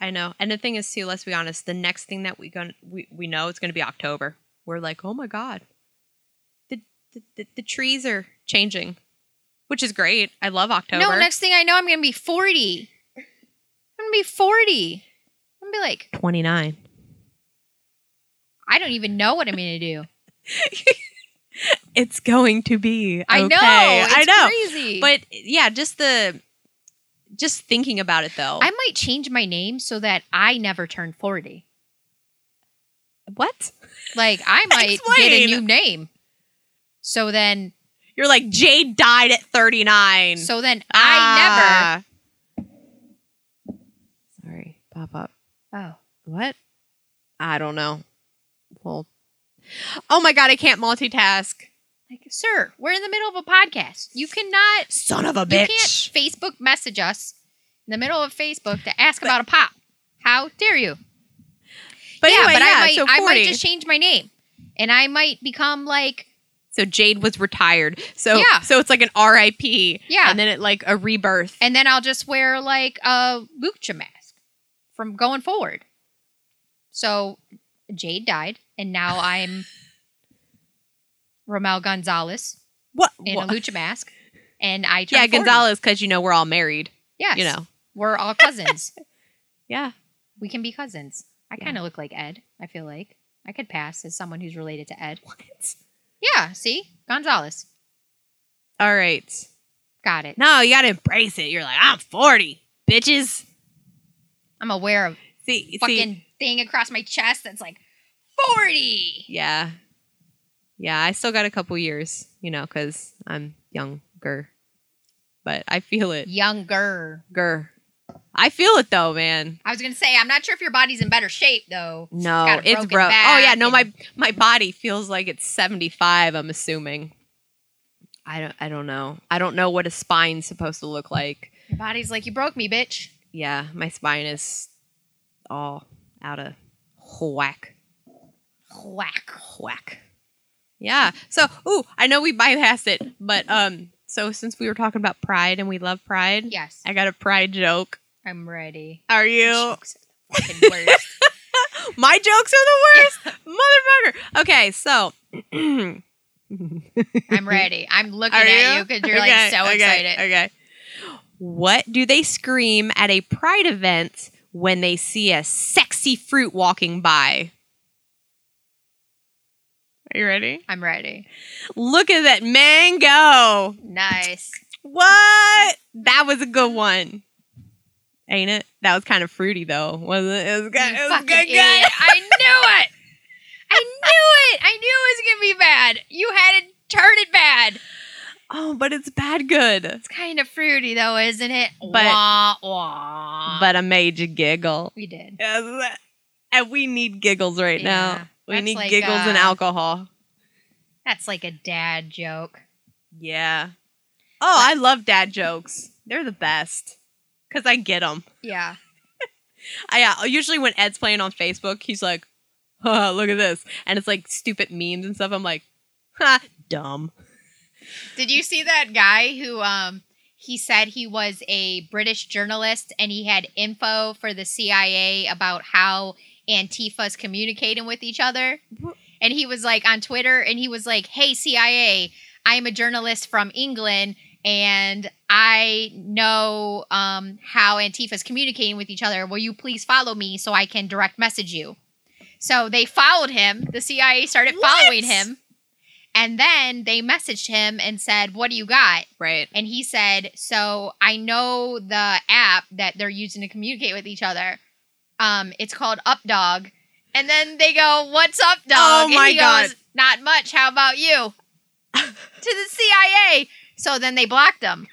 I know. And the thing is too, let's be honest, the next thing that we going we, we know it's gonna be October. We're like, oh my God. The the, the, the trees are changing. Which is great. I love October. No, next thing I know, I'm gonna be 40. I'm gonna be 40. I'm gonna be like, twenty nine. I don't even know what I'm gonna do. It's going to be. I know. I know. crazy. But yeah, just the just thinking about it though. I might change my name so that I never turn 40. what? Like I might get a new name. So then You're like Jade died at 39. so then Ah. I never Sorry, pop up. Oh. What? I don't know. Well, oh my god, I can't multitask. Like, sir, we're in the middle of a podcast. You cannot Son of a bitch. you can't Facebook message us in the middle of Facebook to ask about a pop. How dare you? But yeah, anyway, but yeah, I might so I might just change my name. And I might become like so Jade was retired. So Yeah. so it's like an RIP. Yeah. And then it like a rebirth. and then I'll just wear like a lucha mask from going forward. So Jade died, and now I'm Romel Gonzalez what? in what? a lucha mask, and I Yeah, 40. Gonzalez, because you know we're all married. Yes, You know. we're all cousins. Yeah. we can be cousins. I Yeah. kind of look like Ed. I feel like I could pass as someone who's related to Ed. What? Yeah, see, Gonzalez, All right. got it. No, you gotta embrace it. You're like, I'm 40, bitches. I'm aware of See, see, fucking thing across my chest that's like 40. yeah, yeah. I still got a couple years, you know, because I'm younger, but I feel it. Younger. Gur. I feel it though, man. I was gonna say, I'm not sure if your body's in better shape though. No, a it's broke. Oh yeah, no, my my body feels like it's 75. I'm assuming. I don't. I don't know. I don't know what a spine's supposed to look like. Your body's like, you broke me, bitch. Yeah, my spine is all out of whack. Whack. Whack. Yeah. So, ooh, I know we bypassed it, but um, so since we were talking about pride and we love pride, Yes, I got a pride joke. I'm ready. Are you? Jokes are the worst. My jokes are the worst, motherfucker. Okay, so. I'm ready. I'm looking Are at you? you because you're Okay, like so okay, excited. Okay. What do they scream at a pride event when they see a sexy fruit walking by? Are you ready? I'm ready. Look at that mango. Nice. What? That was a good one. Ain't it? That was kind of fruity though, wasn't it? It was good. It was good. good. I knew it. I knew it. I knew it was gonna be bad. You had to turn it bad. Oh, but it's bad good. It's kind of fruity though, isn't it? But- wah, wah. But I made you giggle. we did. Yes. And we need giggles right Yeah, now. We that's need like, giggles and uh, alcohol. That's like a dad joke. Yeah. Oh, I love dad jokes. They're the best because I get them. Yeah. I uh, usually when Ed's playing on Facebook, he's like, "Huh, "Look at this," and it's like stupid memes and stuff. I'm like, "Ha, dumb." Did you see that guy who um he said he was a British journalist and he had info for the CIA about how Antifa's communicating with each other? And he was like on Twitter and he was like, "Hey CIA, I am a journalist from England and I know um how Antifa's communicating with each other. Will you please follow me so I can direct message you?" So they followed him. The CIA started What? following him. And then they messaged him and said, What do you got? Right. And he said, So I know the app that they're using to communicate with each other. Um, it's called Up Dog. And then they go, What's up, dog? Oh and my he God. goes, Not much. How about you? to the CIA. So then they blocked him.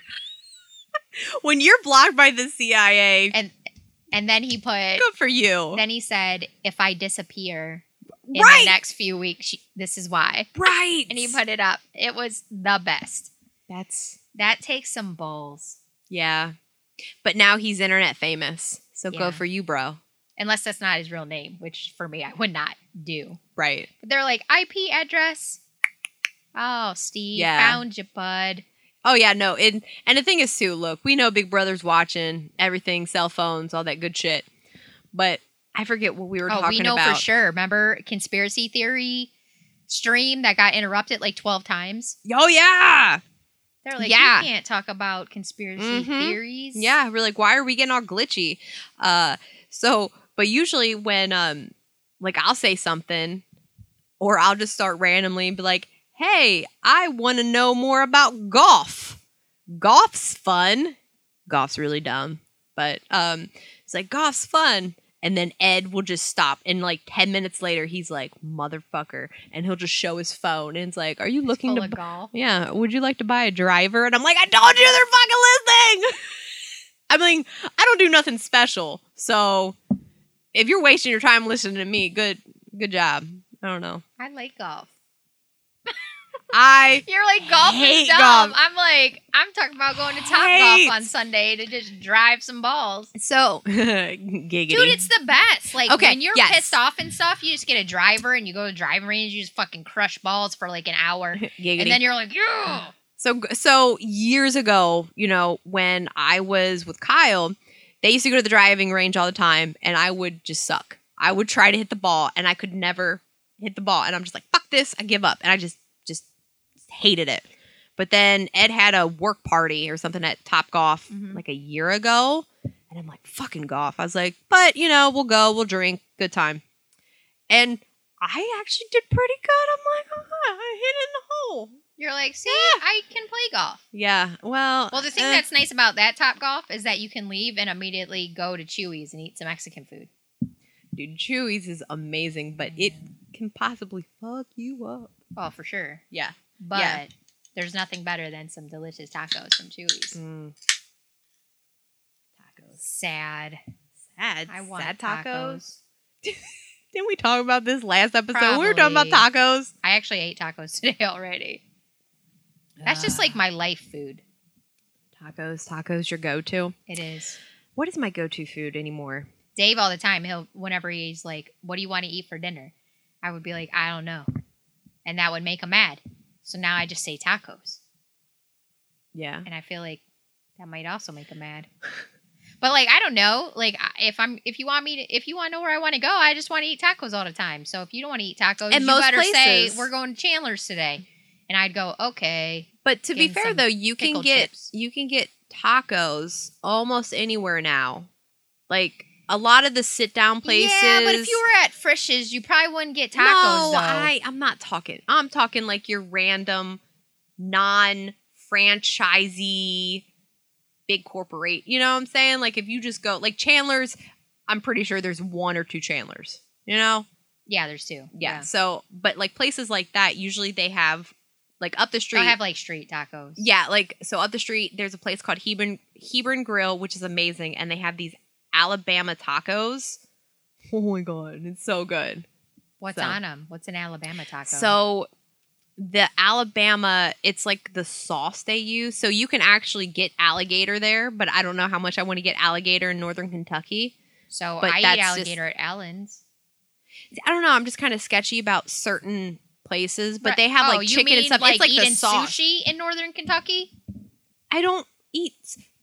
When you're blocked by the CIA, And and then he put good for you. then he said, If I disappear in right. the next few weeks, this is why. right. And he put it up. It was the best. That's That takes some balls. yeah. But now he's internet famous. So Yeah. go for you, bro. Unless that's not his real name, which for me I would not do. Right. But they're like IP address. Oh, Steve, Yeah. found you, bud. Oh yeah, no. It, and the thing is too, look, we know Big Brother's watching everything, cell phones, all that good shit. But I forget what we were Oh, talking about. we know about. for sure. Remember conspiracy theory stream that got interrupted like twelve times? Oh yeah. They're like, Yeah. you can't talk about conspiracy Mhm. theories. Yeah, we're like, why are we getting all glitchy? Uh so but usually when um like I'll say something or I'll just start randomly and be like, hey, I want to know more about golf. Golf's fun. Golf's really dumb. But um it's like golf's fun. And then Ed will just stop. And like 10 minutes later, he's like, motherfucker. And he'll just show his phone. And it's like, are you looking to of golf. yeah, would you like to buy a driver? And I'm like, I told you they're fucking listening. I mean, I don't do nothing special. So if you're wasting your time listening to me, good good job. I don't know. I like golf. I You're like golf Hate is dumb. golf. I'm like, I'm talking about going to Top Hate. Golf on Sunday to just drive some balls. so giggity. Dude, it's the best. Like Okay, when you're yes. pissed off and stuff, you just get a driver and you go to driving range, you just fucking crush balls for like an hour. giggity. And then you're like, yeah. So so years ago, you know, when I was with Kyle, they used to go to the driving range all the time, and I would just suck. I would try to hit the ball, and I could never hit the ball, and I'm just like, fuck this, I give up, and I just just hated it. But then Ed had a work party or something at Top Golf Mhm. like a year ago, and I'm like, fucking golf. I was like, but you know, we'll go, we'll drink, good time, and I actually did pretty good. I'm like, oh, I hit it in the hole. You're like, see, I can play golf. Yeah, well, Well, the thing eh. that's nice about that Top Golf is that you can leave and immediately go to Chuy's and eat some Mexican food. dude, Chuy's is amazing, but it can possibly fuck you up. Oh, for sure. Yeah. But Yeah. there's nothing better than some delicious tacos from Chuy's. Mm. Tacos. Sad. Sad. I want sad tacos. tacos. Didn't we talk about this last episode? We were talking about tacos. I actually ate tacos today already. That's just like my life food. tacos. Tacos, your go-to. It is. What is my go-to food anymore? Dave all the time, he'll whenever he's like, What do you want to eat for dinner? I would be like, I don't know. And that would make him mad. So now I just say tacos. Yeah. And I feel like that might also make him mad. But like I don't know, like if I'm if you want me to if you want to know where I want to go, I just want to eat tacos all the time. So if you don't want to eat tacos, And you most better say places- we're going to Chandler's today. And I'd go, "Okay." But to be fair though, you can get chips. you can get tacos almost anywhere now. Like a lot of the sit down places. Yeah, but if you were at Frisch's, you probably wouldn't get tacos no, though. I I'm not talking. I'm talking like your random non franchisee big corporate. You know what I'm saying? Like if you just go like Chandler's, I'm pretty sure there's one or two Chandlers. You know? yeah, there's two. Yeah. So, but like places like that, usually they have like up the street. I have like street tacos. Yeah, like so up the street, there's a place called Hebron Hebron Grill, which is amazing, and they have these Alabama tacos. Oh my god, it's so good. What's So- on them? What's an Alabama taco? So the Alabama, it's like the sauce they use. So you can actually get alligator there, but I don't know how much I want to get alligator in northern Kentucky. so but I eat just- alligator at Allen's. I don't know. I'm just kind of sketchy about certain places, but Right. they have Oh, like you chicken and stuff. Like it's like the eating sushi in northern Kentucky. I don't eat.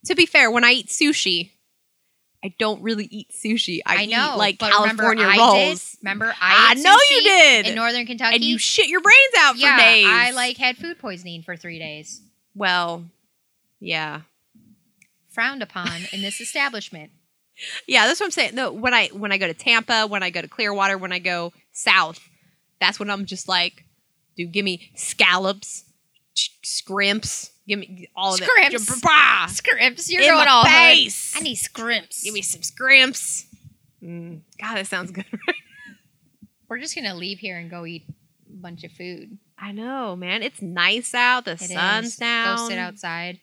To be fair, when I eat sushi, I don't really eat sushi. I, I, know, eat like California remember rolls. I did. Remember, I I, know you did. in northern Kentucky. and you shit your brains out for yeah, days. I like had food poisoning for three days. Well, yeah, Frowned upon in this establishment. yeah. That's what I'm saying. No, when I when I go to Tampa, when I go to Clearwater, when I go south, that's when I'm just like, dude, give me scallops, ch- scrimps, give me all of Scrimps. it. Bah! Scrimps, you're In going my all hood. face. I need scrimps. Give me some scrimps. Mm, God, that sounds good. We're just gonna leave here and go eat a bunch of food. I know, man. It's nice out. The It sun's is. down. Go sit outside.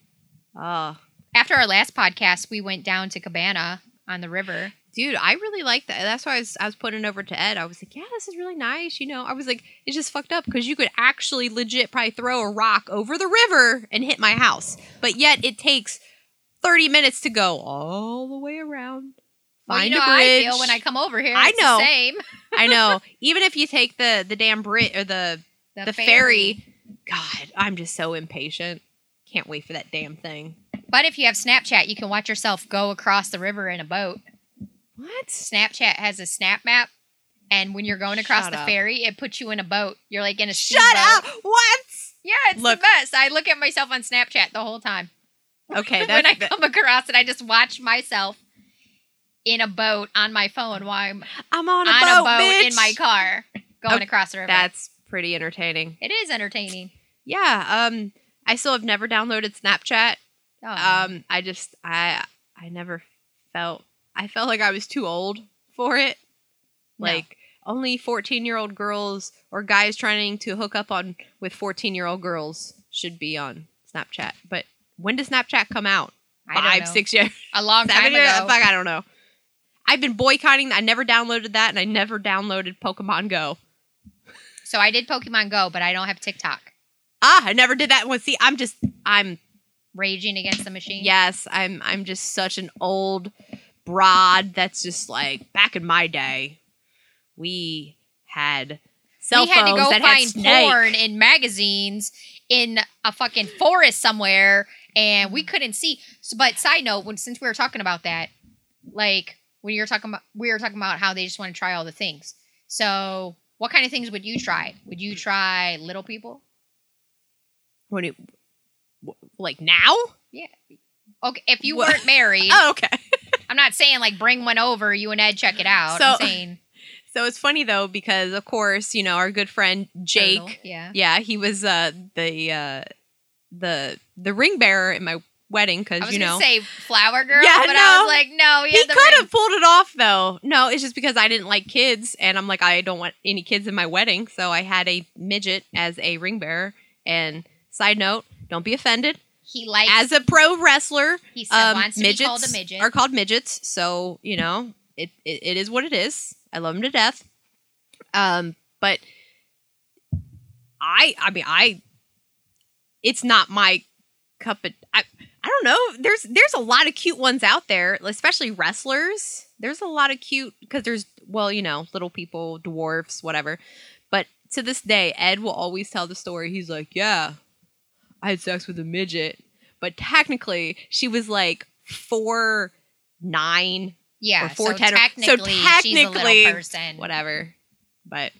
Oh, After our last podcast, we went down to Cabana on the river. Dude, I really like that. That's why I was, I was putting it over to Ed. I was like, yeah, this is really nice. You know, I was like, it's just fucked up because you could actually legit probably throw a rock over the river and hit my house, but yet it takes thirty minutes to go all the way around. Well, Find you know a how I bridge. feel when I come over here. I It's the know. same. I know. Even if you take the the damn Brit or the the ferry. God, I'm just so impatient. Can't wait for that damn thing. But if you have Snapchat, you can watch yourself go across the river in a boat. What? Snapchat has a snap map, and when you're going across Shut the up. ferry, it puts you in a boat. You're like in a Shut up! What? Yeah, it's Look. the best. I look at myself on Snapchat the whole time. Okay, when I come across it, I just watch myself in a boat on my phone while I'm I'm on a on boat, a boat in my car going across the river. That's pretty entertaining. it is entertaining. Yeah. Um, I still have never downloaded Snapchat. Oh, Um, I just I I never felt I felt like I was too old for it. No. Like only 14 year old girls or guys trying to hook up on with 14 year old girls should be on Snapchat. But when does Snapchat come out? I don't Five, know. six years. a long time Seven years? ago. Fuck, I don't know. I've been boycotting. I never downloaded that, and I never downloaded Pokemon Go. So I did Pokemon Go, but I don't have TikTok. Ah, I never did that one. See, I'm just, I'm Raging against the machine. yes, I'm, I'm just such an old broad. That's just like back in my day, we had cell we had to phones go that had find porn in magazines in a fucking forest somewhere, and we couldn't see. So, but side note, when since we were talking about that, like when you were talking about, we were talking about how they just want to try all the things. So, what kind of things would you try? Would you try little people? When it, like now? Yeah. Okay, if you weren't married, Oh, okay. I'm not saying like bring one over. You and Ed check it out. So- I'm saying So it's funny though because of course you know our good friend Jake. turtle, Yeah. Yeah, he was uh the uh the the ring bearer in my wedding because you know say flower girl, Yeah, but I no. was like, no, he he, could ring. have pulled it off though. No, it's just because I didn't like kids, and I'm like, I don't want any kids in my wedding, so I had a midget as a ring bearer. And side note, don't be offended. He likes. As a pro wrestler, he said um, wants to midgets be called a midget. are called midgets, so you know it, it. It is what it is. I love him to death. Um, but I, I mean, I. It's not my cup of. I, I don't know. There's there's a lot of cute ones out there, especially wrestlers. There's a lot of cute because there's well, you know, little people, dwarfs, whatever. But to this day, Ed will always tell the story. He's like, "Yeah, I had sex with a midget, but technically she was like four nine, yeah, or four so ten or- so technically, she's a little person. whatever." But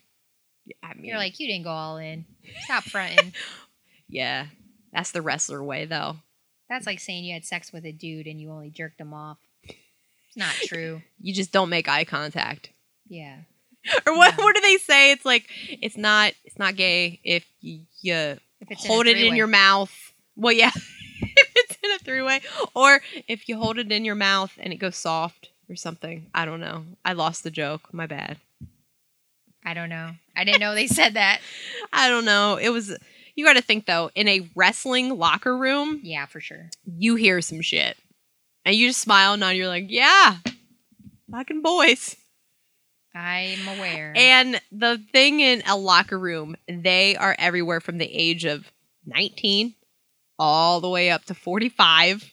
I mean, You're like, you didn't go all in. Stop fronting. yeah, that's the wrestler way, though. That's like saying you had sex with a dude and you only jerked him off. It's not true. You just don't make eye contact. Yeah. or what No. what do they say it's like it's not it's not gay if you, you If it's in hold it in your mouth. Well yeah if it's in a three-way. Or if you hold it in your mouth and it goes soft or something. I don't know. I lost the joke. My bad. I don't know. I didn't know they said that. i don't know. It was you got to think though in a wrestling locker room Yeah, for sure. you hear some shit. And you just smile and nod you're like yeah fucking boys I'm aware. And the thing in a locker room, they are everywhere from the age of 19 all the way up to 45.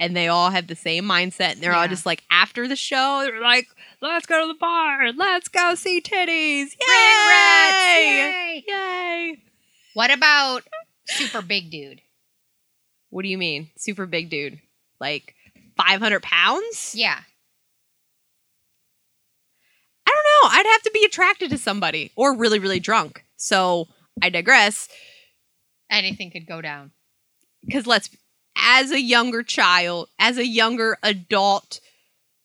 And they all have the same mindset. And they're all just like, after the show, they're like, let's go to the bar. Let's go see titties. Yay! Yay! Yay! What about super big dude? What do you mean? Super big dude. Like 500 pounds? Yeah. I don't know. I'd have to be attracted to somebody or really, really drunk. So I digress. Anything could go down. because let's as a younger child as a younger adult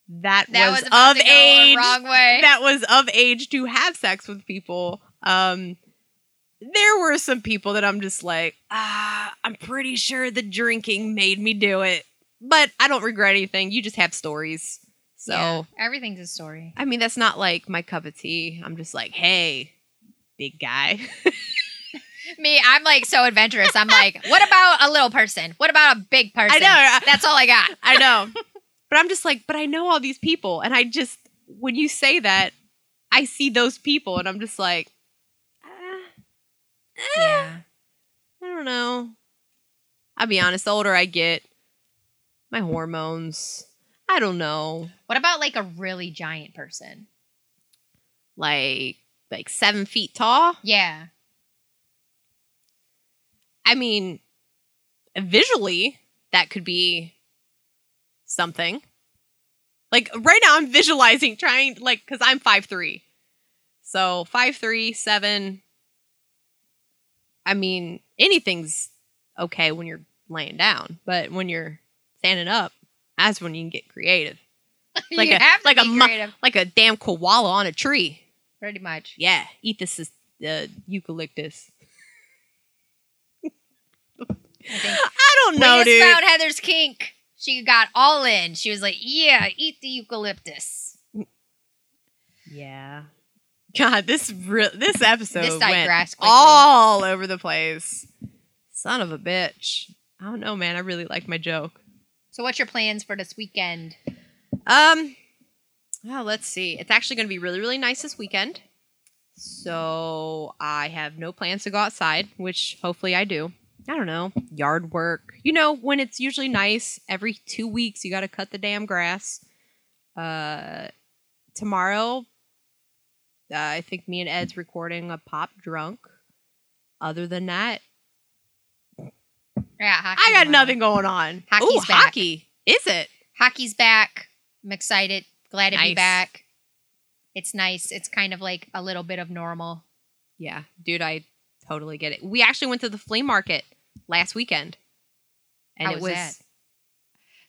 that, That was, was, of to go a age wrong way. that was of age to have sex with people um there were some people that i'm just like ah i'm pretty sure the drinking made me do it but i don't regret anything you just have stories so Yeah, everything's a story. i mean that's not like my cup of tea i'm just like hey big guy Me, I'm like so adventurous. I'm like, what about a little person? What about a big person? i know That's all I got. I know. but I'm just like, but I know all these people. And I just, when you say that, I see those people and I'm just like, ah, eh, Yeah. I don't know. I'll be honest, the older I get, my hormones, I don't know. What about like a really giant person? Like, like seven feet tall. Yeah. I mean, visually, that could be something. Like right now, I'm visualizing trying like because I'm five three, so five three seven. I mean, anything's okay when you're laying down, but when you're standing up, that's when you can get creative, Like you a- have to like a be mu- like a damn koala on a tree. Pretty much. Yeah, eat this is uh, eucalyptus. I I don't know, we just dude. found Heather's kink. She got all in. She was like, "Yeah, eat the eucalyptus." Yeah. God, this re- this episode This went quickly. all over the place. Son of a bitch. I don't know, man. I really like my joke. So, what's your plans for this weekend? Um, well, let's see. It's actually going to be really, really nice this weekend. So I have no plans to go outside, which hopefully I do. I don't know, yard work. You know, when it's usually nice, every two weeks you got to cut the damn grass. Uh, tomorrow, uh, I think me and Ed's recording a pop drunk. Other than that, Yeah, hockey I got tomorrow. nothing going on. Hockey's Ooh, back. hockey. Is it? Hockey's back. I'm excited. Glad to be back. It's nice. It's kind of like a little bit of normal. Yeah, dude, I totally get it. We actually went to the flea market last weekend, and How it was was that?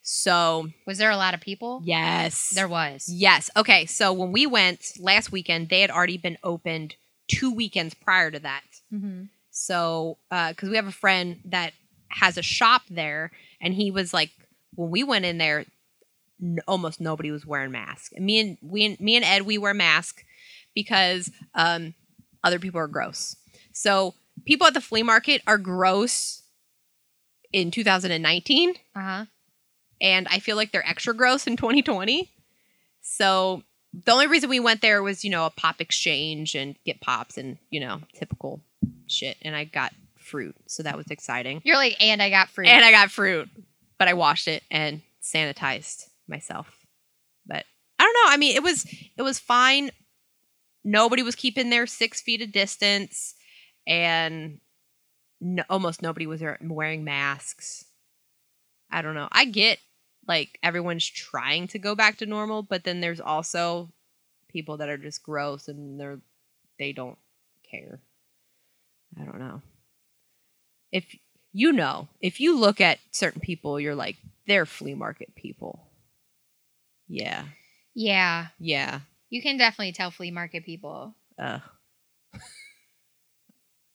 so Was there a lot of people? yes, There was. yes. Okay, so when we went last weekend, they had already been opened two weekends prior to that. Mm-hmm. So, because we have a friend that has a shop there, and he was like, when we went in there, n- almost nobody was wearing masks. And me and we, and me and Ed, we wear masks because um, other people are gross. So people at the flea market are gross in 2019 Uh huh. and I feel like they're extra gross in 2020. So the only reason we went there was, you know, a pop exchange and get pops and, you know, typical shit. And I got fruit. So that was exciting. You're like, and I got fruit. And I got fruit, but I washed it and sanitized myself. But I don't know. I mean, it was it was fine. Nobody was keeping their six feet of distance, and no, almost nobody was wearing masks. I don't know. I get like everyone's trying to go back to normal, but then there's also people that are just gross and they're they don't care. I don't know. If you know, if you look at certain people, you're like, they're flea market people. Yeah. yeah, Yeah. you can definitely tell flea market people. Uh.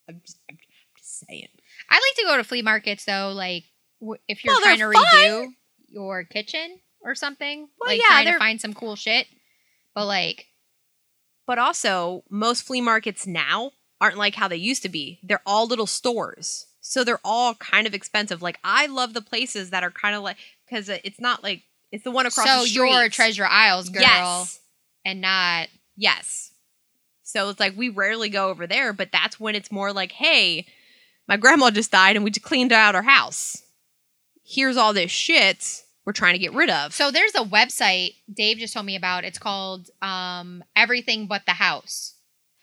I'm just, I'm just saying. I like to go to flea markets though, like w- if you're Well, trying to redo your kitchen or something. Well, like yeah, trying to find some cool shit. But like, But also, most flea markets now aren't like how they used to be. They're all little stores. So they're all kind of expensive. Like, I love the places that are kind of like, because it's not like, it's the one across so the street. you're a Treasure Aisles girl Yes. and not Yes. So it's like we rarely go over there, but that's when it's more like, hey, my grandma just died and we just cleaned out our house. Here's all this shit we're trying to get rid of. So there's a website Dave just told me about. It's called um, Everything But the House,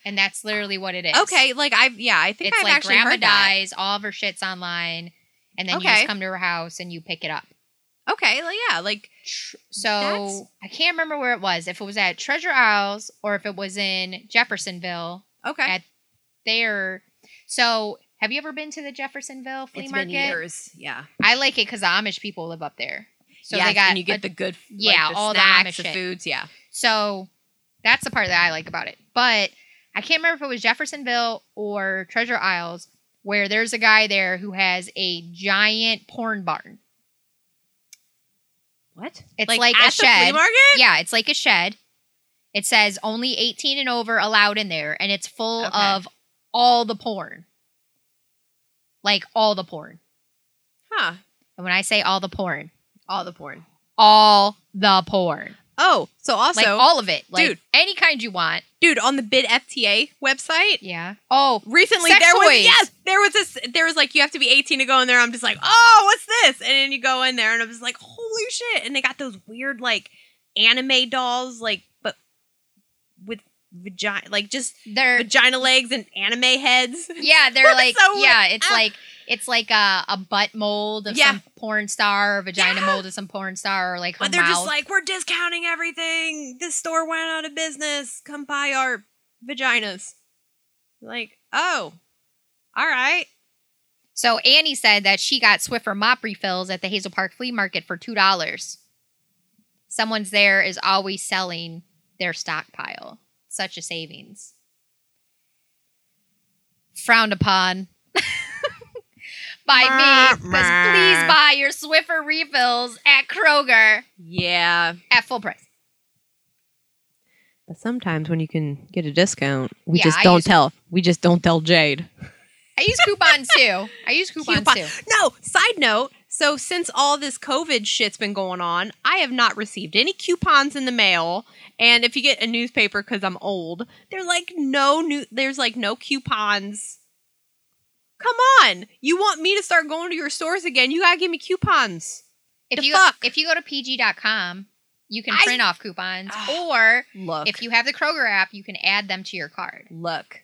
and that's literally what it is. okay, like I've yeah, I think it's I've like actually grandma heard that. dies, all of her shit's online, and then you just come to her house and you pick it up. Okay, like, yeah, like So That's- I can't remember where it was. If it was at Treasure Aisles or if it was in Jeffersonville. okay. At there. So have you ever been to the Jeffersonville flea it's market? been years. Yeah. I like it because the Amish people live up there. So Yes, they got and you get a- the good yeah, like, the all the snacks, Amish the foods, yeah. So that's the part that I like about it. But I can't remember if it was Jeffersonville or Treasure Aisles where there's a guy there who has a giant porn barn. What? It's like, like at a the flea shed. market? Yeah, it's like a shed. It says only 18 and over allowed in there, and it's full Okay. of all the porn. Like all the porn. Huh. And when I say all the porn, All the porn. all the porn. Oh, so also like all of it. Like dude. any kind you want. dude, on the Bid FTA website, Yeah. Oh, recently there was toys. yes there was this there was like you have to be 18 to go in there i'm just like oh what's this and then you go in there and i'm just like holy shit and they got those weird like anime dolls like but with vagina like just they're vagina legs and anime heads Yeah, they're like So yeah, it's ah. like it's like a, a butt mold of Yeah. some porn star, or vagina Yeah. mold of some porn star, or like her but they're mouth. just like we're discounting everything this store went out of business come buy our vaginas like oh all right so Annie said that she got Swiffer mop refills at the Hazel Park Flea Market for two dollars. Someone's there is always selling their stockpile. Such a savings. Frowned upon by me, because please buy your Swiffer refills at Kroger yeah at full price. But sometimes when you can get a discount, we Yeah, just I don't use- tell. We just don't tell Jade. I use coupons too. I use coupons Coupon- too. No, side note. So since all this COVID shit's been going on, I have not received any coupons in the mail. And if you get a newspaper because I'm old, they're like no new. There's like no coupons. Come on, you want me to start going to your stores again? You gotta give me coupons. If The you fuck? if you go to pg.com, you can I- print off coupons Ah. or Look, if you have the Kroger app, you can add them to your card. look,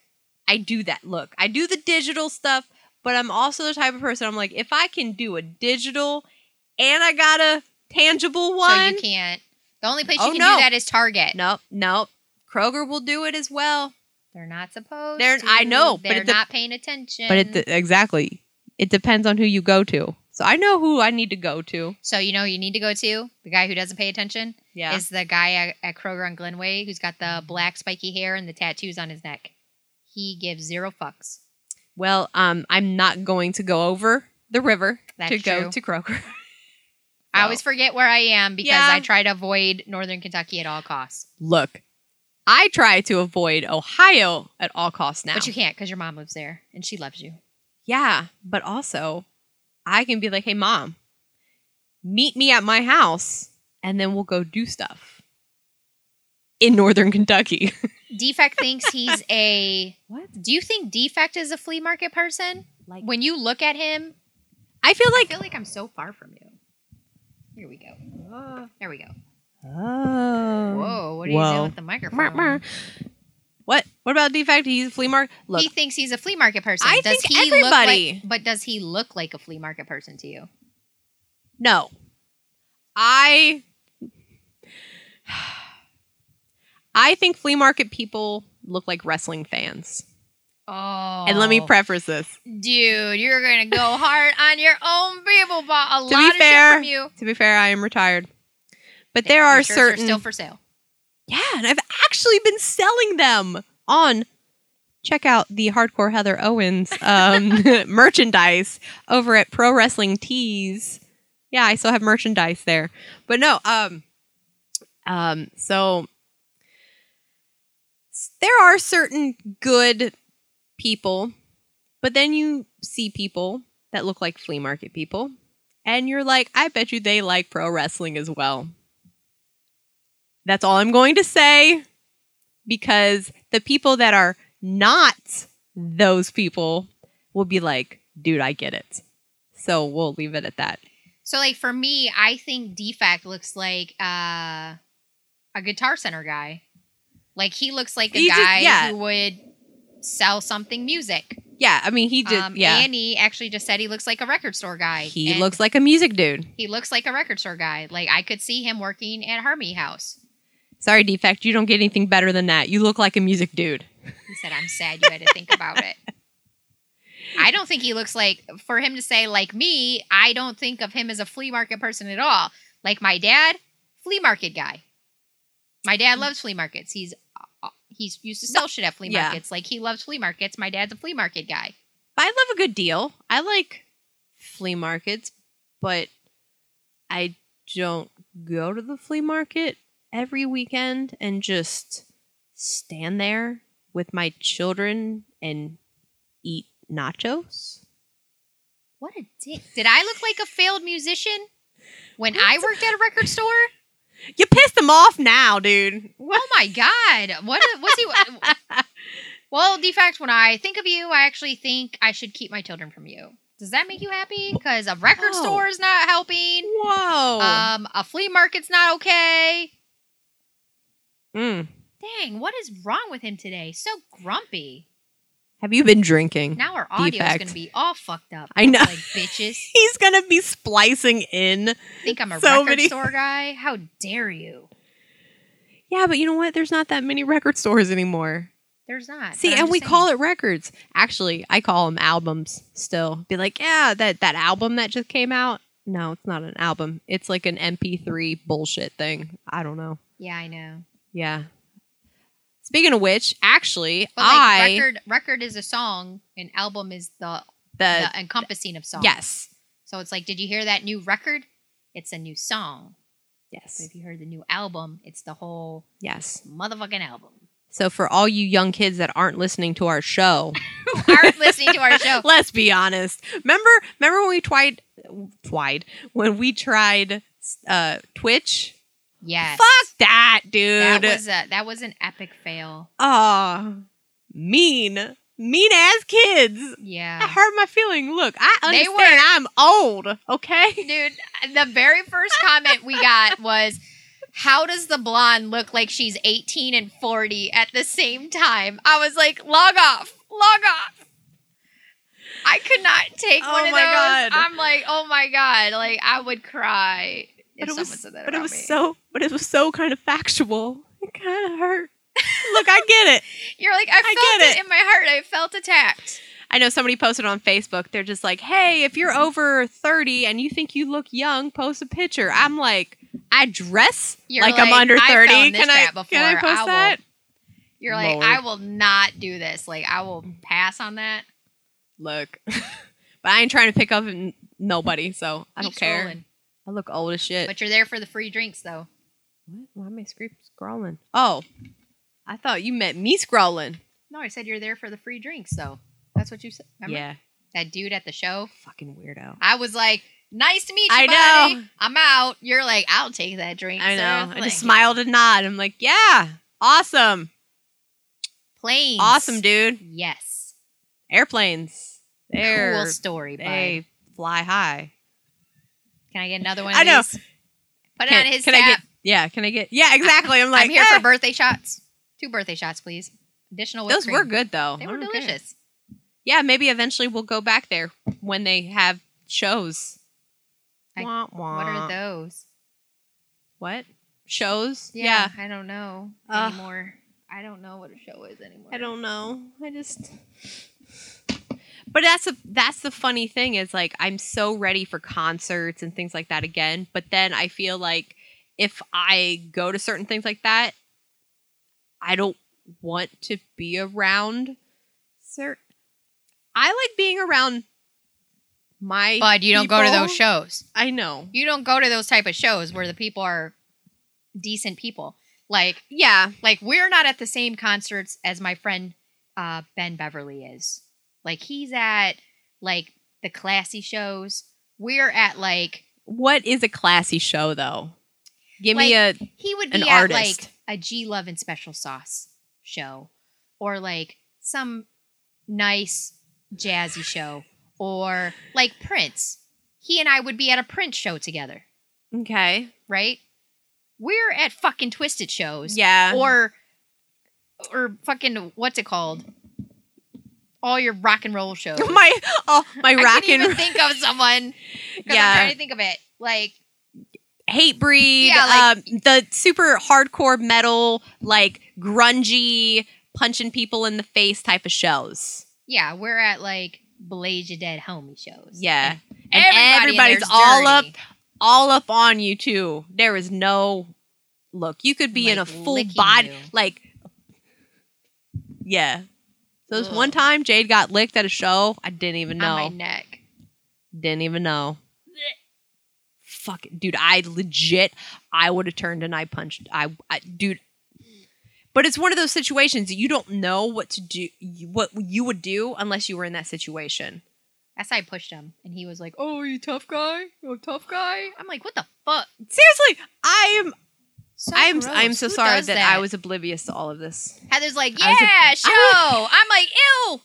I do that. Look, I do the digital stuff, but I'm also the type of person. I'm like, if I can do a digital and I got a tangible one, So you can't. The only place Oh, you can no. do that is Target. Nope, nope. Kroger will do it as well. They're not supposed They're- to. I know, but They're it de- not paying attention. But it exactly, it depends on who you go to. So I know who I need to go to. so you know who you need to go to the guy who doesn't pay attention Yeah. is the guy at, at Kroger on Glenway who's got the black spiky hair and the tattoos on his neck. He gives zero fucks. Well, um, I'm not going to go over the river That's to go true. to Kroger. I always forget where I am because Yeah. I try to avoid Northern Kentucky at all costs. Look, I try to avoid Ohio at all costs now. But you can't because your mom lives there and she loves you. Yeah, but also I can be like, hey, mom, meet me at my house and then we'll go do stuff in Northern Kentucky. Defect thinks he's a. What? Do you think Defect is a flea market person? Like, When you look at him, I feel like I like. feel like I'm so far from you. Here we go. There we go. Oh. Whoa, what are you doing with the microphone? What? What about defect? He's a flea market. Look, he thinks he's a flea market person. I does think he everybody- Look like, but does he look like a flea market person to you? no. I. I think flea market people look like wrestling fans. Oh, And let me preface this. dude, you're gonna go hard on your own people. Bought a To lot be of fair, shit from you. To be fair, I am retired. But there are shirts are certain still for sale. Yeah, and I've actually been selling them on check out the hardcore Heather Owens um, merchandise over at Pro Wrestling Tees. Yeah, I still have merchandise there. But no, um um so there are certain good people, but then you see people that look like flea market people and you're like, I bet you they like pro wrestling as well. That's all I'm going to say because the people that are not those people will be like, dude, I get it. So we'll leave it at that. So, like for me, I think Defect looks like uh, a Guitar Center guy. Like he looks like a He guy yeah. who would sell something music. Yeah, I mean, he did. um, yeah. Annie actually just said he looks like a record store guy. he looks like a music dude. he looks like a record store guy. Like I could see him working at Harmony House. Sorry, Defect, you don't get anything better than that. You look like a music dude. He said, "I'm sad you had to think about it." I don't think he looks like for him to say like me. I don't think of him as a flea market person at all. Like my dad, flea market guy. My dad loves flea markets. He's he's used to sell shit at flea Yeah. markets. Like he loves flea markets. My dad's a flea market guy. I love a good deal. I like flea markets, but I don't go to the flea market every weekend and just stand there with my children and eat nachos. What a dick! Did I look like a failed musician when I worked at a record store? You pissed him off now, dude. Oh my god! What what's he? well, defect. When I think of you, I actually think I should keep my children from you. Does that make you happy? Because a record Oh. store is not helping. Whoa. Um, a flea market's not okay. Mm. Dang, what is wrong with him today? So grumpy. Have you been drinking? Now our audio is gonna be all fucked up. I know. Like bitches. He's gonna be splicing in. I Think I'm a So record many- store guy? How dare you? Yeah, but you know what? There's not that many record stores anymore. There's not. See, and we call it records. Actually, I call them albums still. Be like, yeah, that that album that just came out. No, it's not an album. It's like an MP3 bullshit thing. I don't know. Yeah, I know. Yeah. Speaking of which, actually, But like I record, record is a song, and album is the the, the encompassing of songs. yes, So it's like, did you hear that new record? It's a new song. But yes, if you heard the new album, it's the whole yes. motherfucking album. So for all you young kids that aren't listening to our show, Aren't listening to our show. let's be honest. Remember, remember when we tried, tried when we tried uh, Twitch? Yes. Fuck that, dude. That was a that was an epic fail. Ah, mean, mean ass kids. Yeah. I hurt my feeling. Look, I They understand. were- I'm old. Okay. Dude, the very first comment we got was how does the blonde look like she's 18 and 40 at the same time? I was like, log off, log off. I could not take Oh one of my those. God. I'm like, oh my god, like I would cry But it was, said that but it was me. so, but it was so kind of factual. It kind of hurt. Look, I get it. You're like, I felt get it. it. in my heart. I felt attacked. I know somebody posted on Facebook. They're just like, "Hey, if you're mm-hmm. over 30 and you think you look young, post a picture." I'm like, "I dress You're like, I'm under 30. in Can I trap can I post I will that?" You're like, Lord. I will not do this. Like, I will pass on that. Look, but I ain't trying to pick up nobody, so I don't Keep care. scrolling. I look old as shit. But you're there for the free drinks, though. what? Why am I scre- scrolling? Oh, I thought you meant me scrolling. No, I said you're there for the free drinks, though. That's what you said. Remember? Yeah, That dude at the show. fucking weirdo. I was like, "Nice to meet you, I buddy. know. I'm out." You're like, "I'll take that drink." I sir." know. I Like, just smiled and nod. I'm like, yeah, awesome, Planes. awesome, dude. Yes. Airplanes, they're cool story, bud. they fly high. Can I get another one? I know. these? Put it on his can tap. I get? Yeah, can I get? Yeah, exactly. I'm like, I'm here for ah. birthday shots. Two birthday shots, please. Additional Those cream. were good though. They were don't delicious. Yeah, maybe eventually we'll go back there when they have shows. I- Wah, wah. What are those? What shows? Yeah, I don't know Ugh. anymore. I don't know what a show is anymore. I don't know. I just. But that's a that's the funny thing is like I'm so ready for concerts and things like that again. But then I feel like if I go to certain things like that, I don't want to be around. Sir, I like being around my. But you don't go to people. those shows. I know. You don't go to those type of shows where the people are decent people. Like Yeah, like we're not at the same concerts as my friend uh, Ben Beverly is. Like he's at like the classy shows. We're at like what is a classy show though? Give me a he would be at artist. like a G Love and Special Sauce show, or like some nice jazzy show, or like Prince. He and I would be at a Prince show together, okay. right? We're at fucking Twiztid shows, Yeah. or or fucking what's it called? All your rock and roll shows. my oh my I rock can't and even think of someone. 'cause I'm Yeah. trying to think of it. Like Hatebreed. Yeah, like- um, the super hardcore metal, like grungy, punching people in the face type of shows. yeah, we're at like Blaze Ya Dead Homie shows. Yeah, And and everybody everybody's all up, all up on you too. There is no look. You could be in a full body, you. like yeah. This Ugh. one time Jade got licked at a show. I didn't even on my know. neck. Didn't even know. Fuck, it, dude! I legit, I would have turned and I punched. I, I, dude. But it's one of those situations that you don't know what to do, what you would do unless you were in that situation. That's how I pushed him, and he was like, "Oh, you tough guy? You a tough guy?" I'm like, "What the fuck?" Seriously, I am. So I'm. gross. I'm so Who sorry does that, I was oblivious to all of this. Heather's like, "Yeah, show." I'm like, "Ew,